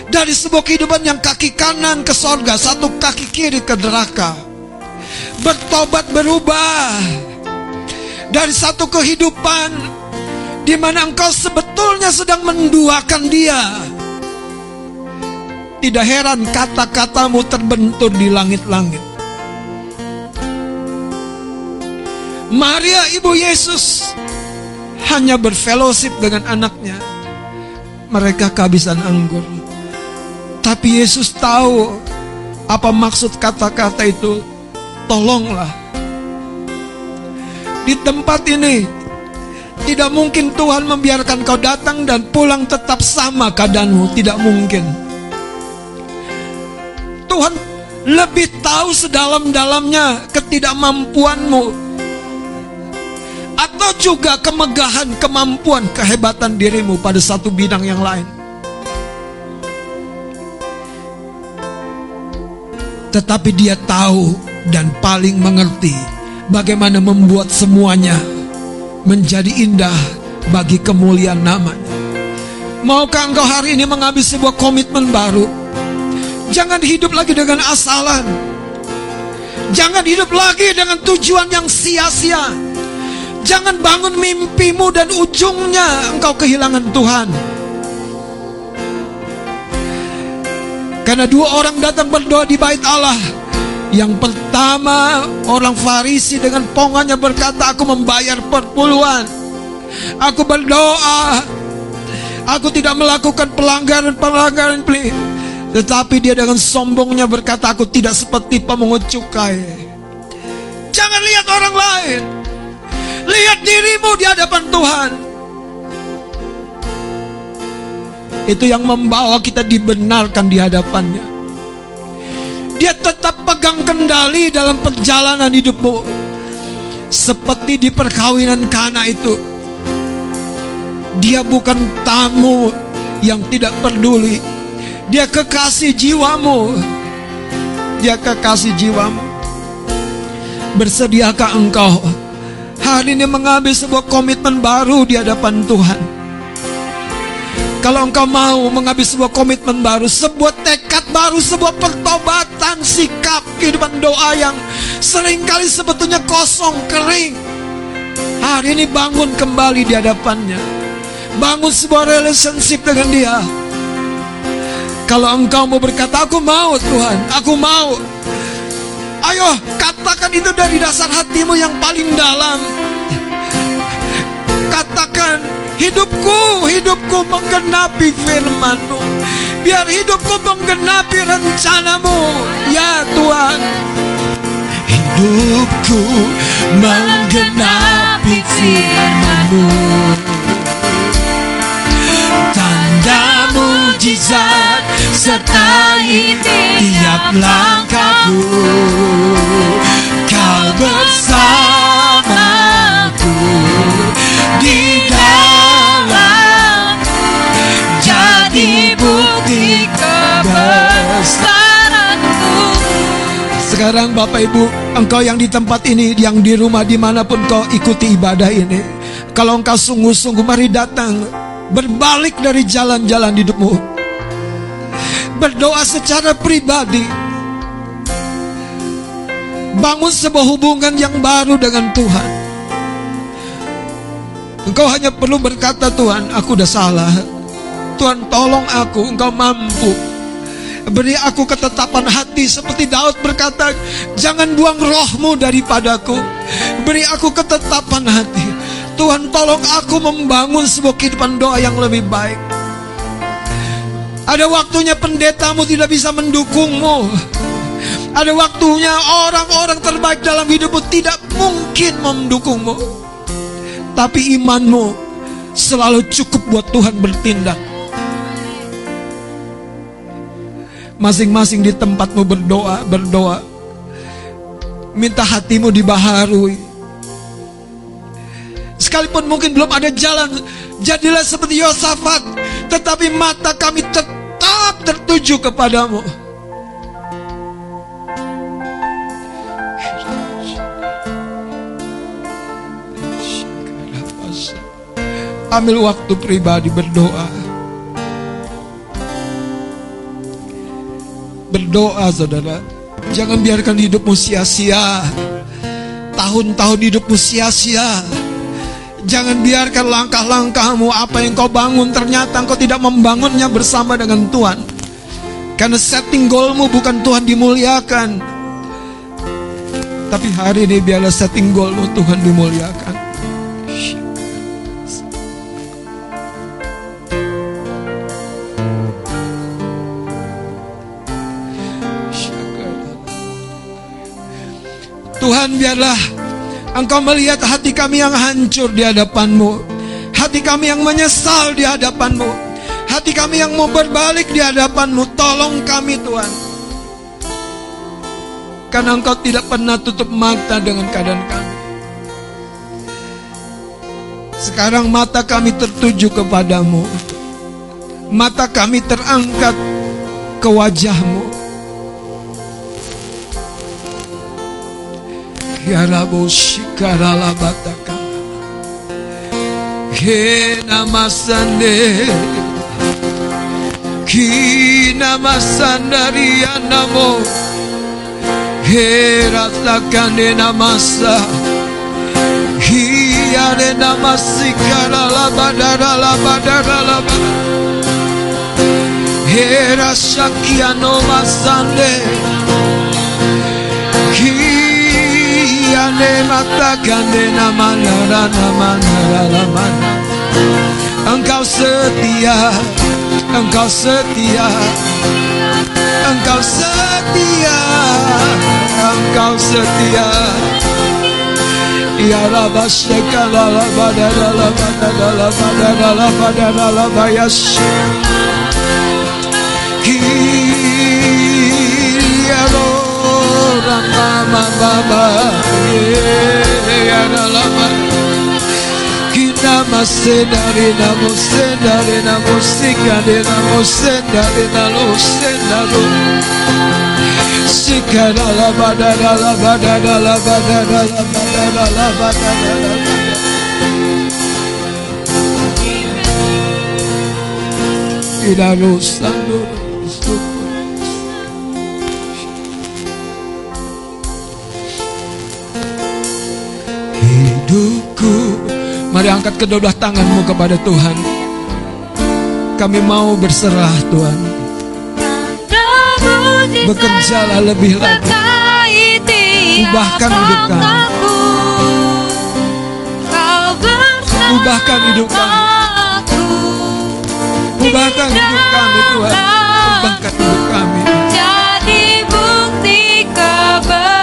Dari sebuah kehidupan yang kaki kanan ke sorga, satu kaki kiri ke neraka. Bertobat berubah dari satu kehidupan di mana engkau sebetulnya sedang menduakan dia. Tidak heran kata-katamu terbentur di langit-langit. Maria ibu Yesus hanya berfellowship dengan anaknya. Mereka kehabisan anggur. Tapi Yesus tahu apa maksud kata-kata itu. Tolonglah. Di tempat ini tidak mungkin Tuhan membiarkan kau datang dan pulang tetap sama keadaanmu. Tidak mungkin. Tuhan lebih tahu sedalam-dalamnya ketidakmampuanmu atau juga kemegahan, kemampuan, kehebatan dirimu pada satu bidang yang lain. Tetapi dia tahu dan paling mengerti bagaimana membuat semuanya menjadi indah bagi kemuliaan namanya. Maukah engkau hari ini mengambil sebuah komitmen baru? Jangan hidup lagi dengan asalan. Jangan hidup lagi dengan tujuan yang sia-sia. Jangan bangun mimpimu dan ujungnya engkau kehilangan Tuhan. Karena dua orang datang berdoa di bait Allah. Yang pertama orang Farisi dengan pongannya berkata aku membayar perpuluhan. Aku berdoa. Aku tidak melakukan pelanggaran-pelanggaran Tetapi dia dengan sombongnya berkata aku tidak seperti pemungut cukai. Jangan lihat orang lain. Lihat dirimu di hadapan Tuhan. Itu yang membawa kita dibenarkan di hadapannya. Dia tetap pegang kendali dalam perjalanan hidupmu. Seperti di perkawinan Kana itu. Dia bukan tamu yang tidak peduli. Dia kekasih jiwamu. Dia kekasih jiwamu. Bersediakah engkau hari ini mengambil sebuah komitmen baru di hadapan Tuhan? Kalau engkau mau mengambil sebuah komitmen baru, sebuah tekad baru, sebuah pertobatan, sikap, kehidupan doa yang sering kali sebetulnya kosong, kering. Hari ini bangun kembali di hadapannya. Bangun sebuah relationship dengan dia. Kalau engkau mau berkata, aku mau Tuhan, aku mau. Ayo katakan itu dari dasar hatimu yang paling dalam. Katakan, Hidupku, hidupku menggenapi firmanmu. Biar hidupku menggenapi rencanamu Ya Tuhan. Hidupku menggenapi firmanmu. Tanda mujizat sertai tiap langkahku Sekarang Bapak Ibu, engkau yang di tempat ini, yang di rumah di mana pun kau ikuti ibadah ini. Kalau engkau sungguh-sungguh mari datang, berbalik dari jalan-jalan hidupmu. Berdoa secara pribadi. Bangun sebuah hubungan yang baru dengan Tuhan. Engkau hanya perlu berkata Tuhan, aku udah salah. Tuhan tolong aku, engkau mampu. Beri aku ketetapan hati seperti Daud berkata, jangan buang rohmu daripadaku. Beri aku ketetapan hati. Tuhan tolong aku membangun sebuah kehidupan doa yang lebih baik. Ada waktunya pendetamu tidak bisa mendukungmu. Ada waktunya orang-orang terbaik dalam hidupmu tidak mungkin mendukungmu. Tapi imanmu selalu cukup buat Tuhan bertindak. Masing-masing di tempatmu berdoa, berdoa. Minta hatimu dibaharui. Sekalipun mungkin belum ada jalan, jadilah seperti Yosafat, tetapi mata kami tetap tertuju kepadamu. Ambil waktu pribadi berdoa. Berdoa saudara. Jangan biarkan hidupmu sia-sia. Tahun-tahun hidupmu sia-sia. Jangan biarkan langkah-langkahmu Apa yang kau bangun ternyata kau tidak membangunnya bersama dengan Tuhan. Karena setting goalmu bukan Tuhan dimuliakan. Tapi hari ini biarlah setting goalmu Tuhan dimuliakan Tuhan biarlah Engkau melihat hati kami yang hancur di hadapanmu. Hati kami yang menyesal di hadapanmu. Hati kami yang mau berbalik di hadapanmu. Tolong kami Tuhan. Karena engkau tidak pernah tutup mata dengan keadaan kami. Sekarang mata kami tertuju kepadamu. Mata kami terangkat ke wajahmu Yaraboshikarabataka. Namasane. Kinamasandaria namo. Heratakane namasa. Hiare namasikara labadara labadara labadara. Hera shakia no masande. Kinamasandaria. Rashakiano masande Ki Yane matakan namanara namanara namana Engkau setia Engkau setia. Engkau setia Engkau setia. Ya Rabba Shekala la badara la badara la badara la badara la bayash senda rena mo senda rena mo sika rena mo senda rena lo senda lo sika da la ba da da la ba da da la ba da da la ba da da la ba da da la ba da lo sando lo Hidupku Mari angkat kedua tanganmu kepada Tuhan. Kami mau berserah Tuhan. Bekerjalah lebih lagi. Ubahkan hidup kami Ubahkan hidup kami Ubahkan hidup kami Tuhan. Ubahkan hidup kami. Jadi bukti kebesaranmu.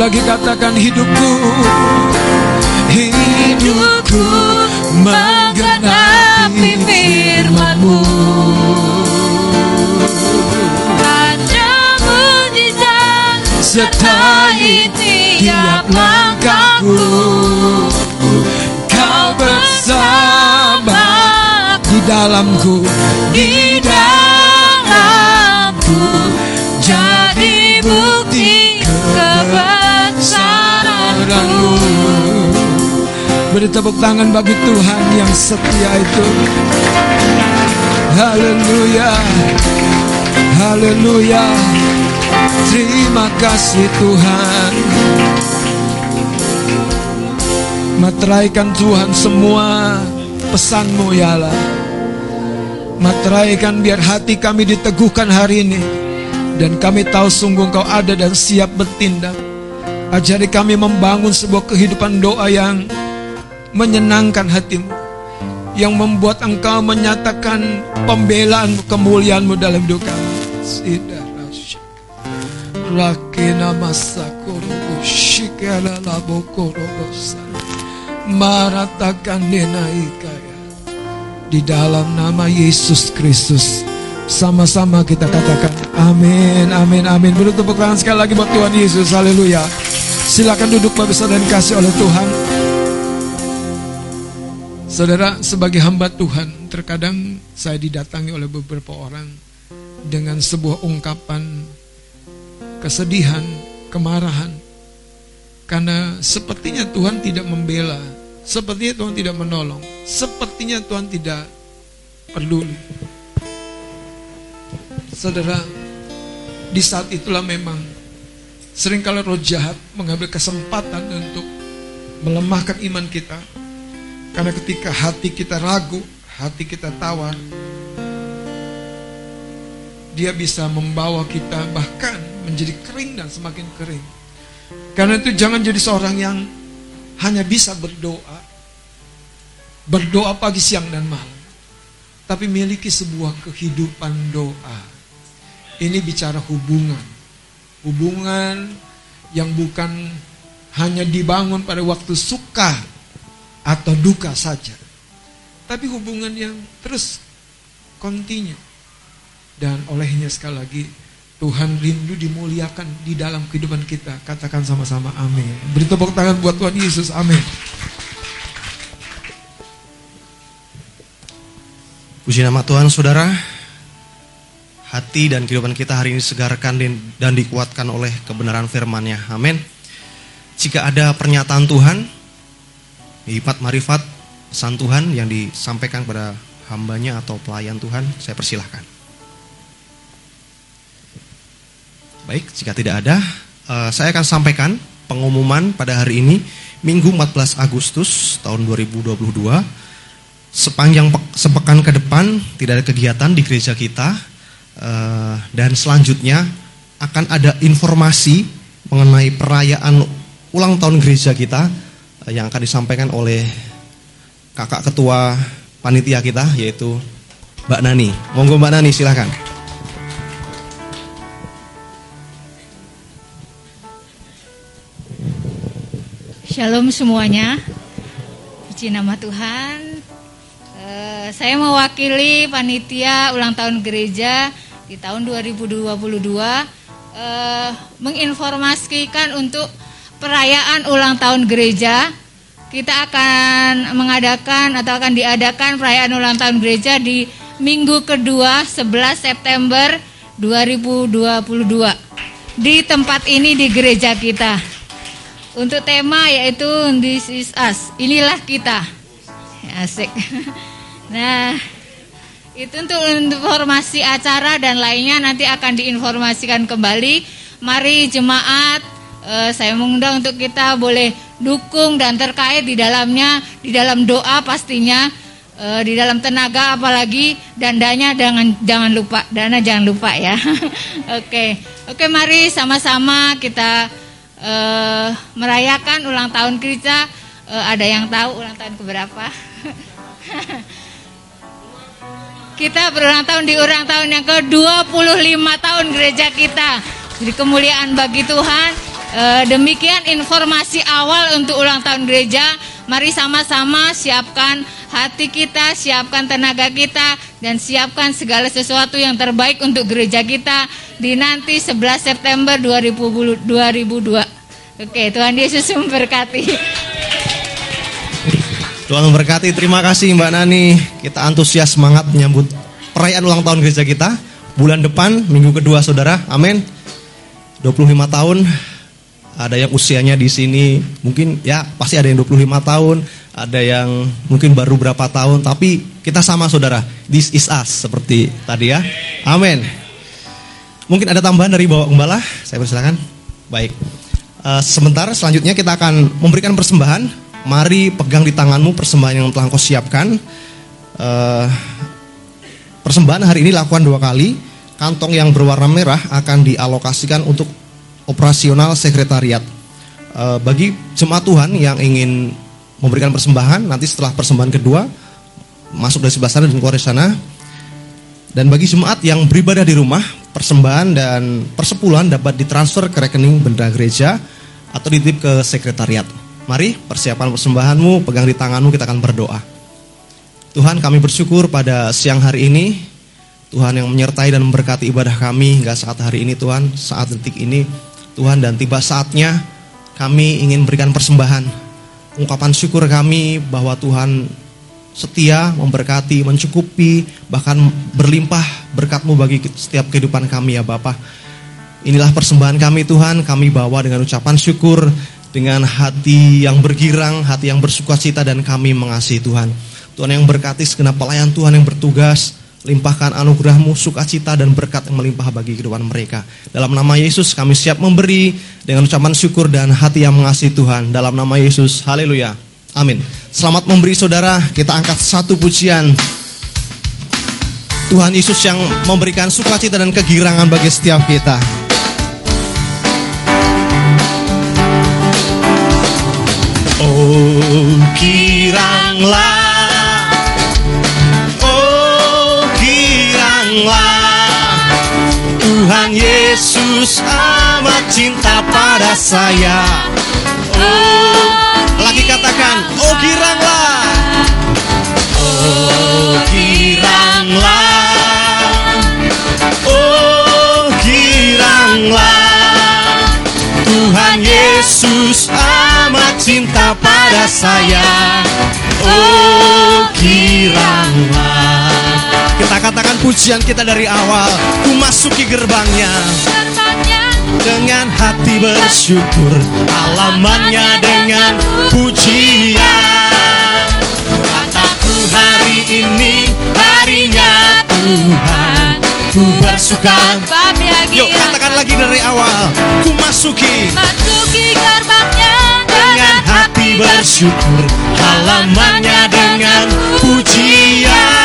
Lagi katakan hidupku Hidupku menggenapi firman-Mu. Tanda mujizat sertai tiap langkahku. Kau bersama di dalamku di dalamku jadi bukti kebesaranmu. Beri tepuk tangan bagi Tuhan yang setia itu. Haleluya. Haleluya. Terima kasih Tuhan. Materaikan Tuhan semua pesanmu ya Allah. Materaikan biar hati kami diteguhkan hari ini. Dan kami tahu sungguh kau ada dan siap bertindak. Ajari kami membangun sebuah kehidupan doa yang menyenangkan hatimu yang membuat engkau menyatakan pembelaan kemuliaanmu dalam hidup kami. Rakina masakoro shikala labokoro maratakan nenaikaya di dalam nama Yesus Kristus sama-sama kita katakan amin amin amin. Beri tepuk tangan sekali lagi buat Tuhan Yesus. Haleluya. Silakan duduk Bapak dan kasih oleh Tuhan Saudara, sebagai hamba Tuhan, terkadang saya didatangi oleh beberapa orang dengan sebuah ungkapan kesedihan, kemarahan. Karena sepertinya Tuhan tidak membela, sepertinya Tuhan tidak menolong, sepertinya Tuhan tidak peduli. Saudara, di saat itulah memang sering kali roh jahat mengambil kesempatan untuk melemahkan iman kita, karena ketika hati kita ragu, hati kita tawar, dia bisa membawa kita bahkan menjadi kering dan semakin kering. Karena itu jangan jadi seorang yang hanya bisa berdoa, berdoa pagi, siang, dan malam. Tapi miliki sebuah kehidupan doa. Ini bicara hubungan. Hubungan yang bukan hanya dibangun pada waktu suka atau duka saja. Tapi hubungan yang terus kontinu. Dan olehnya sekali lagi Tuhan rindu dimuliakan di dalam kehidupan kita. Katakan sama-sama amin. Beri tepuk tangan buat Tuhan Yesus. Amin. Puji nama Tuhan saudara Hati dan kehidupan kita hari ini segarkan dan dikuatkan oleh kebenaran firman-Nya. Amin. Jika ada pernyataan Tuhan, hikmat marifat pesan Tuhan yang disampaikan pada hambanya atau pelayan Tuhan, saya persilahkan. Baik, jika tidak ada, uh, saya akan sampaikan pengumuman pada hari ini, Minggu 14 Agustus tahun 2022. Sepanjang sepekan ke depan tidak ada kegiatan di gereja kita, uh, dan selanjutnya akan ada informasi mengenai perayaan ulang tahun gereja kita yang akan disampaikan oleh kakak ketua panitia kita yaitu Mbak Nani. Monggo Mbak Nani silahkan. Shalom semuanya. Puji nama Tuhan. Uh, saya mewakili panitia ulang tahun gereja di tahun 2022 uh, menginformasikan untuk perayaan ulang tahun gereja kita akan mengadakan atau akan diadakan perayaan ulang tahun gereja di minggu kedua 11 September 2022 di tempat ini di gereja kita. Untuk tema yaitu This is us. Inilah kita. Asik. [laughs] Nah, itu untuk informasi acara dan lainnya nanti akan diinformasikan kembali. Mari jemaat uh, saya mengundang untuk kita boleh dukung dan terkait di dalamnya di dalam doa pastinya uh, di dalam tenaga apalagi dan dana jangan jangan lupa dana jangan lupa ya. [laughs] Oke okay. oke okay, mari sama-sama kita uh, merayakan ulang tahun kita. Uh, ada yang tahu ulang tahun keberapa? [laughs] Kita berulang tahun di ulang tahun yang ke 25 tahun gereja kita. Jadi kemuliaan bagi Tuhan E, demikian informasi awal untuk ulang tahun gereja. Mari sama-sama siapkan hati kita, siapkan tenaga kita, dan siapkan segala sesuatu yang terbaik untuk gereja kita di nanti 11 September 2002. Oke, Tuhan Yesus memberkati. Tuhan memberkati. Terima kasih Mbak Nani. Kita antusias semangat menyambut perayaan ulang tahun gereja kita. Bulan depan, minggu kedua saudara. Amin. 25 tahun. Ada yang usianya di sini mungkin ya pasti ada yang 25 tahun, ada yang mungkin baru berapa tahun, tapi kita sama saudara. This is us seperti tadi ya. Amin. Mungkin ada tambahan dari Bapak Gembala? Saya persilakan. Baik. Uh, sebentar selanjutnya kita akan memberikan persembahan. Mari pegang di tanganmu persembahan yang telah kau siapkan. Uh, persembahan hari ini lakukan dua kali. Kantong yang berwarna merah akan dialokasikan untuk operasional sekretariat. Uh, bagi jemaat Tuhan yang ingin memberikan persembahan nanti setelah persembahan kedua masuk dari sebelah sana dan keluar dari sana. Dan bagi jemaat yang beribadah di rumah, persembahan dan persepuluhan dapat ditransfer ke rekening benda gereja atau dititip ke sekretariat. Mari persiapan persembahanmu, pegang di tanganmu, kita akan berdoa. Tuhan kami bersyukur pada siang hari ini Tuhan yang menyertai dan memberkati ibadah kami hingga saat hari ini Tuhan, saat detik ini Tuhan dan tiba saatnya kami ingin berikan persembahan ungkapan syukur kami bahwa Tuhan setia, memberkati, mencukupi, bahkan berlimpah berkatmu bagi setiap kehidupan kami ya Bapak. Inilah persembahan kami Tuhan, kami bawa dengan ucapan syukur, dengan hati yang bergirang, hati yang bersuka cita dan kami mengasihi Tuhan. Tuhan yang berkati segenap pelayan Tuhan yang bertugas, limpahkan anugerahmu, sukacita dan berkat yang melimpah bagi kehidupan mereka. Dalam nama Yesus kami siap memberi dengan ucapan syukur dan hati yang mengasihi Tuhan. Dalam nama Yesus, haleluya. Amin. Selamat memberi saudara, kita angkat satu pujian. Tuhan Yesus yang memberikan sukacita dan kegirangan bagi setiap kita. Oh, kiranglah Tuhan Yesus amat cinta pada saya. Oh, lagi katakan, oh giranglah. Oh giranglah. Oh giranglah. Tuhan Yesus amat cinta pada saya. Oh giranglah. Katakan pujian kita dari awal. Ku masuki gerbangnya. Dengan hati bersyukur. Alamannya dengan pujian. Kataku hari ini harinya Tuhan. Ku bersuka. Yuk katakan lagi dari awal. Ku masuki. Masuki gerbangnya dengan hati bersyukur. Halamannya dengan pujian.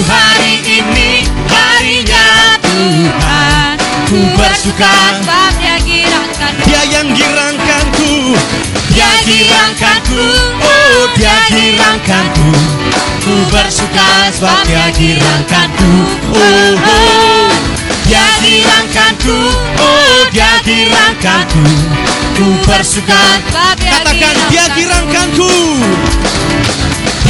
Hari ini harinya Tuhan. Ku bersuka Sebab dia girangkan. Dia yang girangkanku Dia girangkanku Oh dia girangkanku Ku. bersuka sebab dia girangkanku Oh, oh. Dia girangkanku Oh dia girangkanku Ku. bersuka Sebab dia Katakan dia girangkanku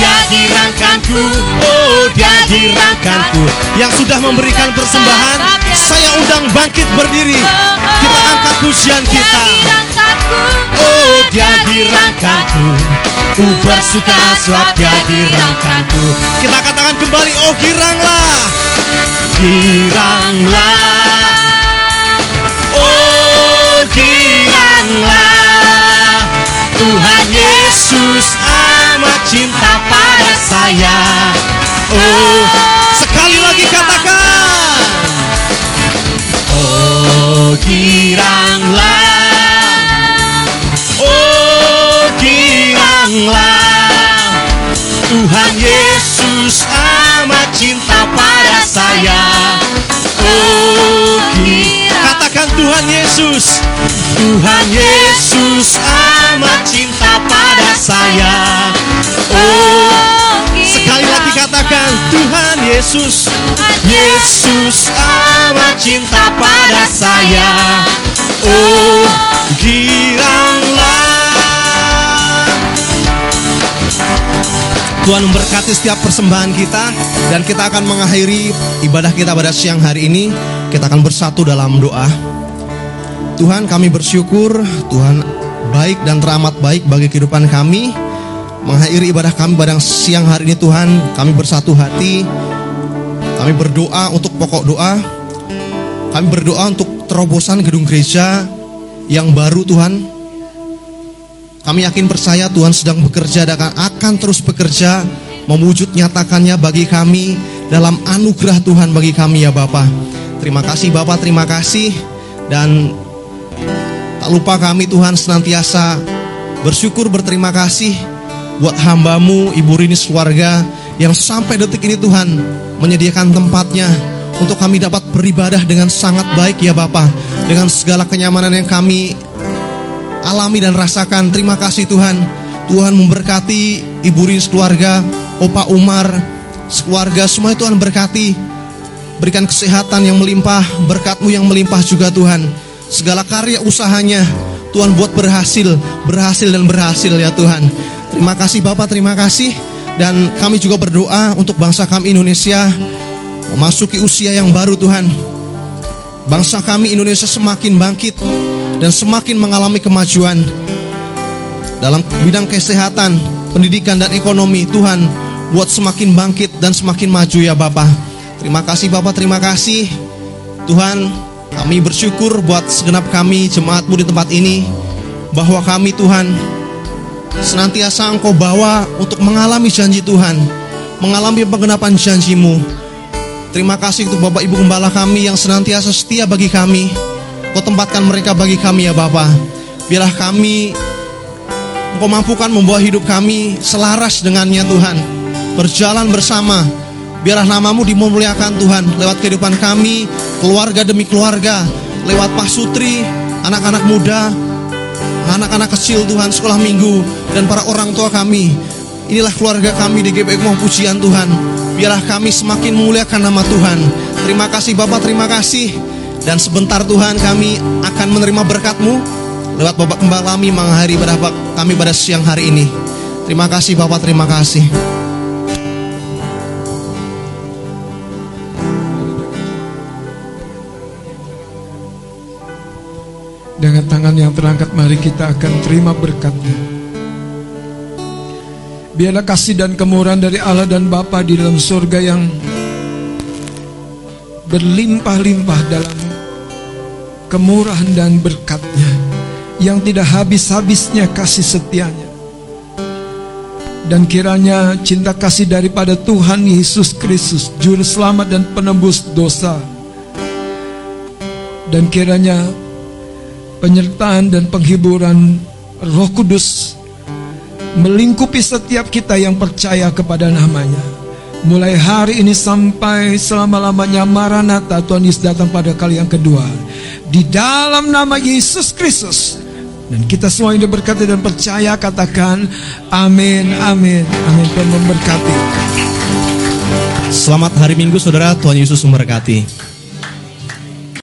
dia girangkanku, oh dia girangkanku Yang sudah memberikan persembahan Saya undang bangkit berdiri. Kita angkat pujian Dia kita girangkanku Oh dia girangkanku Ku bersuka sebab dia girangkanku Kita katakan kembali oh giranglah. Giranglah. Oh giranglah. Tuhan Yesus amat cinta pada saya. Oh sekali lagi katakan. Oh giranglah. Oh giranglah. Tuhan Yesus amat cinta pada saya. Oh Tuhan Yesus. Tuhan Yesus amat cinta pada saya. Oh Sekali lagi katakan Tuhan Yesus. Yesus amat cinta pada saya. Oh giranglah. Tuhan memberkati setiap persembahan kita dan kita akan mengakhiri ibadah kita pada siang hari ini. Kita akan bersatu dalam doa. Tuhan kami bersyukur Tuhan baik dan teramat baik bagi kehidupan kami. Mengakhiri ibadah kami pada siang hari ini Tuhan, kami bersatu hati. Kami berdoa untuk pokok doa. Kami berdoa untuk terobosan gedung gereja yang baru Tuhan. Kami yakin percaya Tuhan sedang bekerja dan akan, terus bekerja mewujud nyatakannya bagi kami dalam anugerah Tuhan bagi kami ya Bapak. Terima kasih Bapak, terima kasih dan tak lupa kami Tuhan senantiasa bersyukur berterima kasih buat hambamu Ibu Rini keluarga yang sampai detik ini Tuhan menyediakan tempatnya untuk kami dapat beribadah dengan sangat baik ya Bapak dengan segala kenyamanan yang kami alami dan rasakan. Terima kasih Tuhan. Tuhan memberkati Ibu Rini keluarga Opa Umar sekeluarga semua Tuhan berkati. Berikan kesehatan yang melimpah berkatmu yang melimpah juga Tuhan segala karya usahanya Tuhan buat berhasil berhasil dan berhasil ya Tuhan Terima kasih Bapak, terima kasih. Dan kami juga berdoa untuk bangsa kami Indonesia memasuki usia yang baru Tuhan. Bangsa kami Indonesia semakin bangkit dan semakin mengalami kemajuan dalam bidang kesehatan, pendidikan dan ekonomi. Tuhan buat semakin bangkit dan semakin maju ya Bapak. Terima kasih Bapak, terima kasih. Tuhan, kami bersyukur buat segenap kami jemaatmu di tempat ini bahwa kami Tuhan senantiasa engkau bawa untuk mengalami janji Tuhan, mengalami penggenapan janjimu. Terima kasih untuk Bapak Ibu Gembala kami yang senantiasa setia bagi kami. Kau tempatkan mereka bagi kami ya Bapak. Biarlah kami Engkau mampukan membawa hidup kami selaras dengannya Tuhan. Berjalan bersama. Biarlah namamu dimuliakan Tuhan lewat kehidupan kami, keluarga demi keluarga, lewat Pak Sutri, anak-anak muda, anak-anak kecil Tuhan sekolah minggu dan para orang tua kami. Inilah keluarga kami di GPI Mau Pujian Tuhan. Biarlah kami semakin memuliakan nama Tuhan. Terima kasih Bapak, terima kasih. Dan sebentar Tuhan kami akan menerima berkat-Mu lewat Bapak Kembang kami mengakhiri berapa kami pada siang hari ini. Terima kasih Bapak, terima kasih. Tangan yang terangkat mari kita akan terima berkatnya. Biarlah kasih dan kemurahan dari Allah dan Bapa di dalam surga yang berlimpah-limpah dalam kemurahan dan berkatnya yang tidak habis-habisnya kasih setianya dan kiranya cinta kasih daripada Tuhan Yesus Kristus juru selamat dan penebus dosa dan kiranya penyertaan dan penghiburan Roh Kudus melingkupi setiap kita yang percaya kepada namanya. Mulai hari ini sampai selama-lamanya Maranatha Tuhan Yesus datang pada kali yang kedua. Di dalam nama Yesus Kristus. Dan kita semua ini berkata dan percaya katakan amin, amin, amin. Tuhan memberkati. Selamat hari Minggu saudara, Tuhan Yesus memberkati.